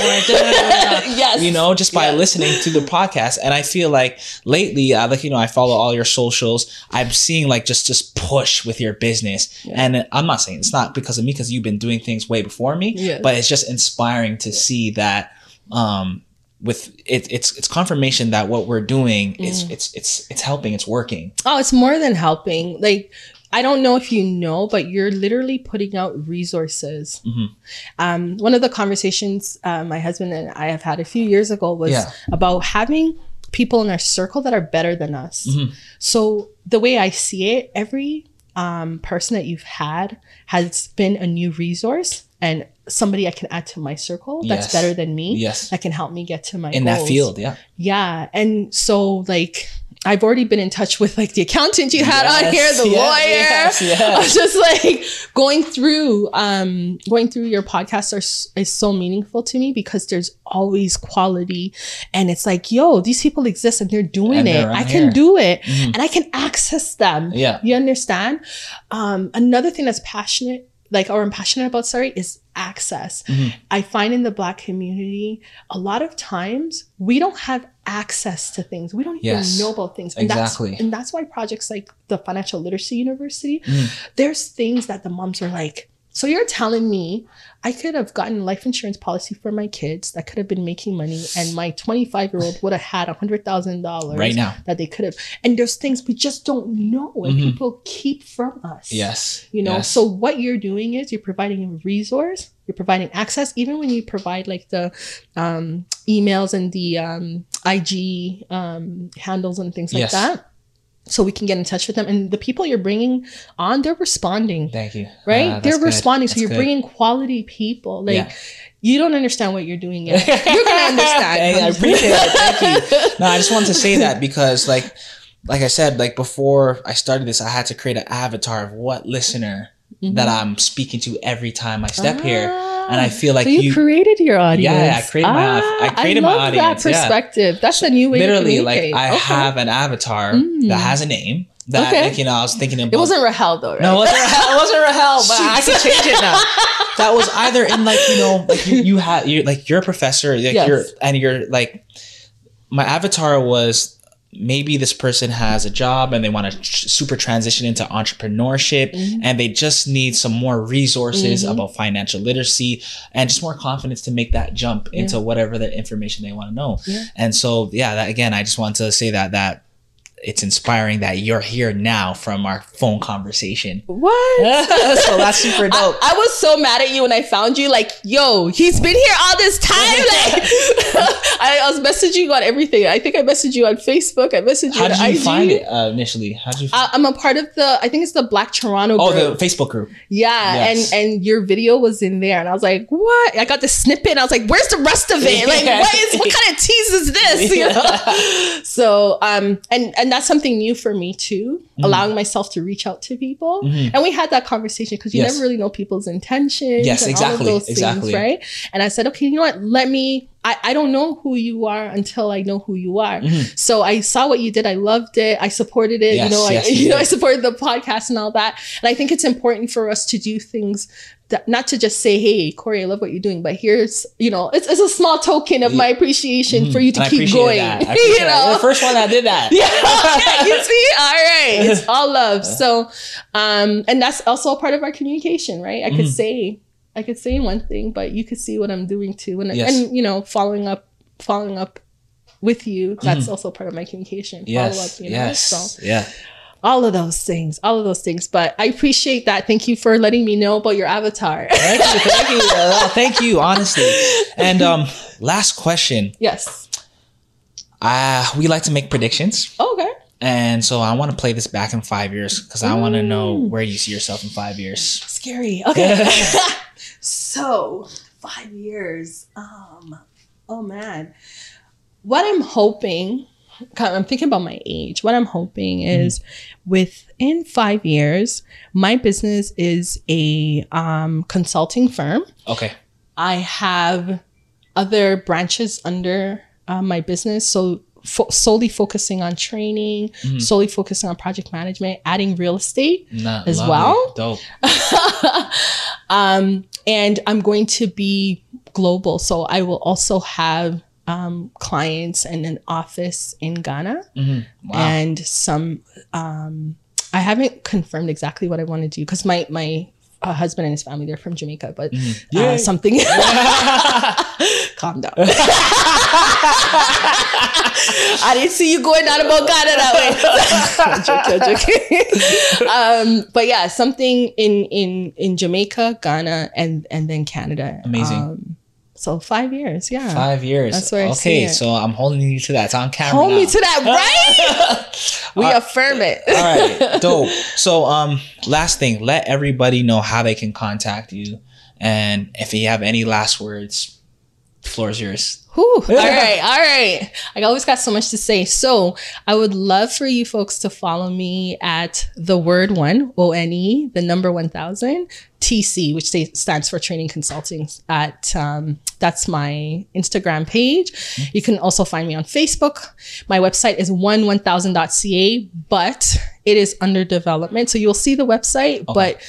Yes. You know, just by Yes. listening to the podcast. And I feel like lately, uh, like, you know, I follow all your socials. I'm seeing like just, just push with your business. And I'm not saying it's not because of me, because you've been doing things way before me, Yes. but it's just inspiring to see that, um, with it, it's it's confirmation that what we're doing is Mm. it's it's it's helping it's working Oh, it's more than helping. Like, I don't know if you know, but you're literally putting out resources. Mhm. Um, one of the conversations uh, my husband and I have had a few years ago was Yeah. about having people in our circle that are better than us. Mhm. So the way I see it, every um, person that you've had has been a new resource and somebody I can add to my circle that's Yes. better than me. Yes. That can help me get to my in that field yeah Yeah. And so like I've already been in touch with like the accountant you had on here, the yes, lawyer. yes, yes. Just like going through um going through your podcast are, is so meaningful to me because there's always quality and it's like, yo, these people exist and they're doing And it. they're I on can here. do it Mhm. and I can access them. Yeah. You understand? Um another thing that's passionate like or I'm passionate about, sorry, is access. Mhm. I find in the black community, a lot of times we don't have access to things. We don't even know about things. And Exactly. That's, and that's why projects like the Financial Literacy University, Mhm. there's things that the moms are like, So you're telling me I could have gotten life insurance policy for my kids that could have been making money, and my 25 year old would have had a hundred thousand dollars Right now. that they could have. And there's things we just don't know, and Mhm. people keep from us. Yes. You know, yes. so what you're doing is you're providing a resource, you're providing access, even when you provide like the um, emails and the um, IG um, handles and things like Yes. that. So we can get in touch with them. And the people you're bringing on, they're responding, Thank you. right? Ah, that's they're good. responding. So That's you're good. bringing quality people. Like, Yeah. you don't understand what you're doing yet. You're to understand. Hey, I appreciate it. Thank you. No, I just wanted to say that because, like, like I said, like before I started this, I had to create an avatar of what listener that I'm speaking to every time I step here, and I feel like Mm-hmm. Ah. so you, you, created your audience. Yeah, I created my- Ah, I created my love audience, That yeah. perspective. That's the new way. literally, like. I Okay. have an avatar Mm. that has a name. That Okay. like you know, I was thinking about. It wasn't Rahel though, right? No, it wasn't Rahel. It wasn't Rahel, but I can change it now. That was either in like you know, like you, you had you like you're a professor, like Yes. you're and you're like my avatar was maybe this person has a job and they want to tr- super transition into entrepreneurship Mm-hmm. and they just need some more resources Mhm. about financial literacy and just more confidence to make that jump into whatever the information they want to know. Yeah. And so yeah, that again, I just want to say that that it's inspiring that you're here now from our phone conversation. What? so that's super dope. I, I was so mad at you when I found you. Like, yo, he's been here all this time. Like, I, I was messaging you on everything. I think I messaged you on Facebook. I messaged you How on did you IG. find it uh, initially? How did you? I, I'm a part of the. I think it's the Black Toronto. oh, group. the Facebook group. Yeah, Yes. and and your video was in there, and I was like, "What?" I got the snippet, and I was like, "Where's the rest of it? Like, what is what kind of tease is this?" You know. So, um, and and that's something new for me too, Mm-hmm. allowing myself to reach out to people, and we had that conversation because you Yes. never really know people's intentions. Yes, and exactly, All of those exactly. Things, right. And I said, okay, you know what? Let me. I, I don't know who you are until I know who you are. So I saw what you did. I loved it. I supported it. Mm-hmm. Yes, you know, I, yes, you you know, I supported the podcast and all that. And I think it's important for us to do things that not to just say, "Hey, Cory, I love what you're doing," but here's, you know, it's, it's a small token of my appreciation for you to And keep appreciate going. I you know. the first one that did that. yeah, you see, all right, it's all love. So, um, and that's also a part of our communication, right? I could Mm-hmm. say, I could say one thing, but you could see what I'm doing too, and Yes. and you know, following up, following up with you, that's also part of my communication. Follow Mm-hmm. Yes. up, you know. yes. So Yeah. all of those things, all of those things. But I appreciate that. Thank you for letting me know about your avatar. Thank you. Thank you. Uh, thank you. Honestly. And um, last question. yes. Uh, we like to make predictions, Okay. and so I want to play this back in five years because I want to know Mm. where you see yourself in five years. Scary. Okay. so five years. Um. Oh man. What I'm hoping. I'm thinking about my age. What I'm hoping is within five years, my business is a um, consulting firm. Okay. I have other branches under uh, my business. So fo- solely focusing on training, solely focusing on project management, adding real estate Nah, As lovely. well? Dope. um, and I'm going to be global. So I will also have um, clients and an office in Ghana Wow. and some. Um, I haven't confirmed exactly what I want to do because my my uh, husband and his family they're from Jamaica, but Mm-hmm. uh, something. Calm down. I didn't see you going on about Ghana that way. um, but yeah, something in in in Jamaica, Ghana, and and then Canada. Amazing. Um, so five years, yeah. Five years. That's where okay, so I'm holding you to that. It's on camera. Hold now. me to that, right? we affirm it. All right, dope. So, um, last thing, let everybody know how they can contact you, and if you have any last words, the floor is yours. Whew. All right, all right. I always got so much to say. So I would love for you folks to follow me at the word one, O N E, the number 1000, TC, which sta- stands for Training Consulting. At um, That's my Instagram page. You can also find me on Facebook. My website is one1000.ca, but it is under development. So you'll see the website, but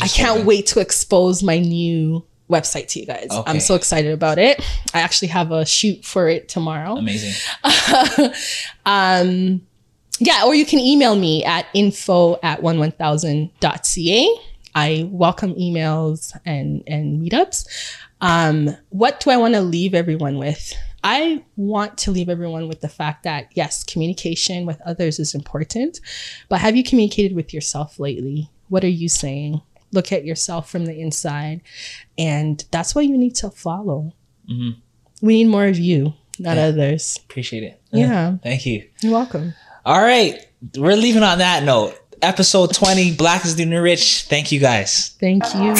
I can't wait to expose my new website to you guys. Okay. I'm so excited about it. I actually have a shoot for it tomorrow. Amazing. um, yeah, or you can email me at info at one1000.ca I welcome emails and and meetups. Um, what do I want to leave everyone with? I want to leave everyone with the fact that yes, communication with others is important, but have you communicated with yourself lately? What are you saying? Look at yourself from the inside, and that's what you need to follow. Mhm. We need more of you, not Yeah. others. Appreciate it. Yeah. Thank you. You're welcome. All right. We're leaving on that note. Episode 20, Black is the New Rich. Thank you guys. Thank you.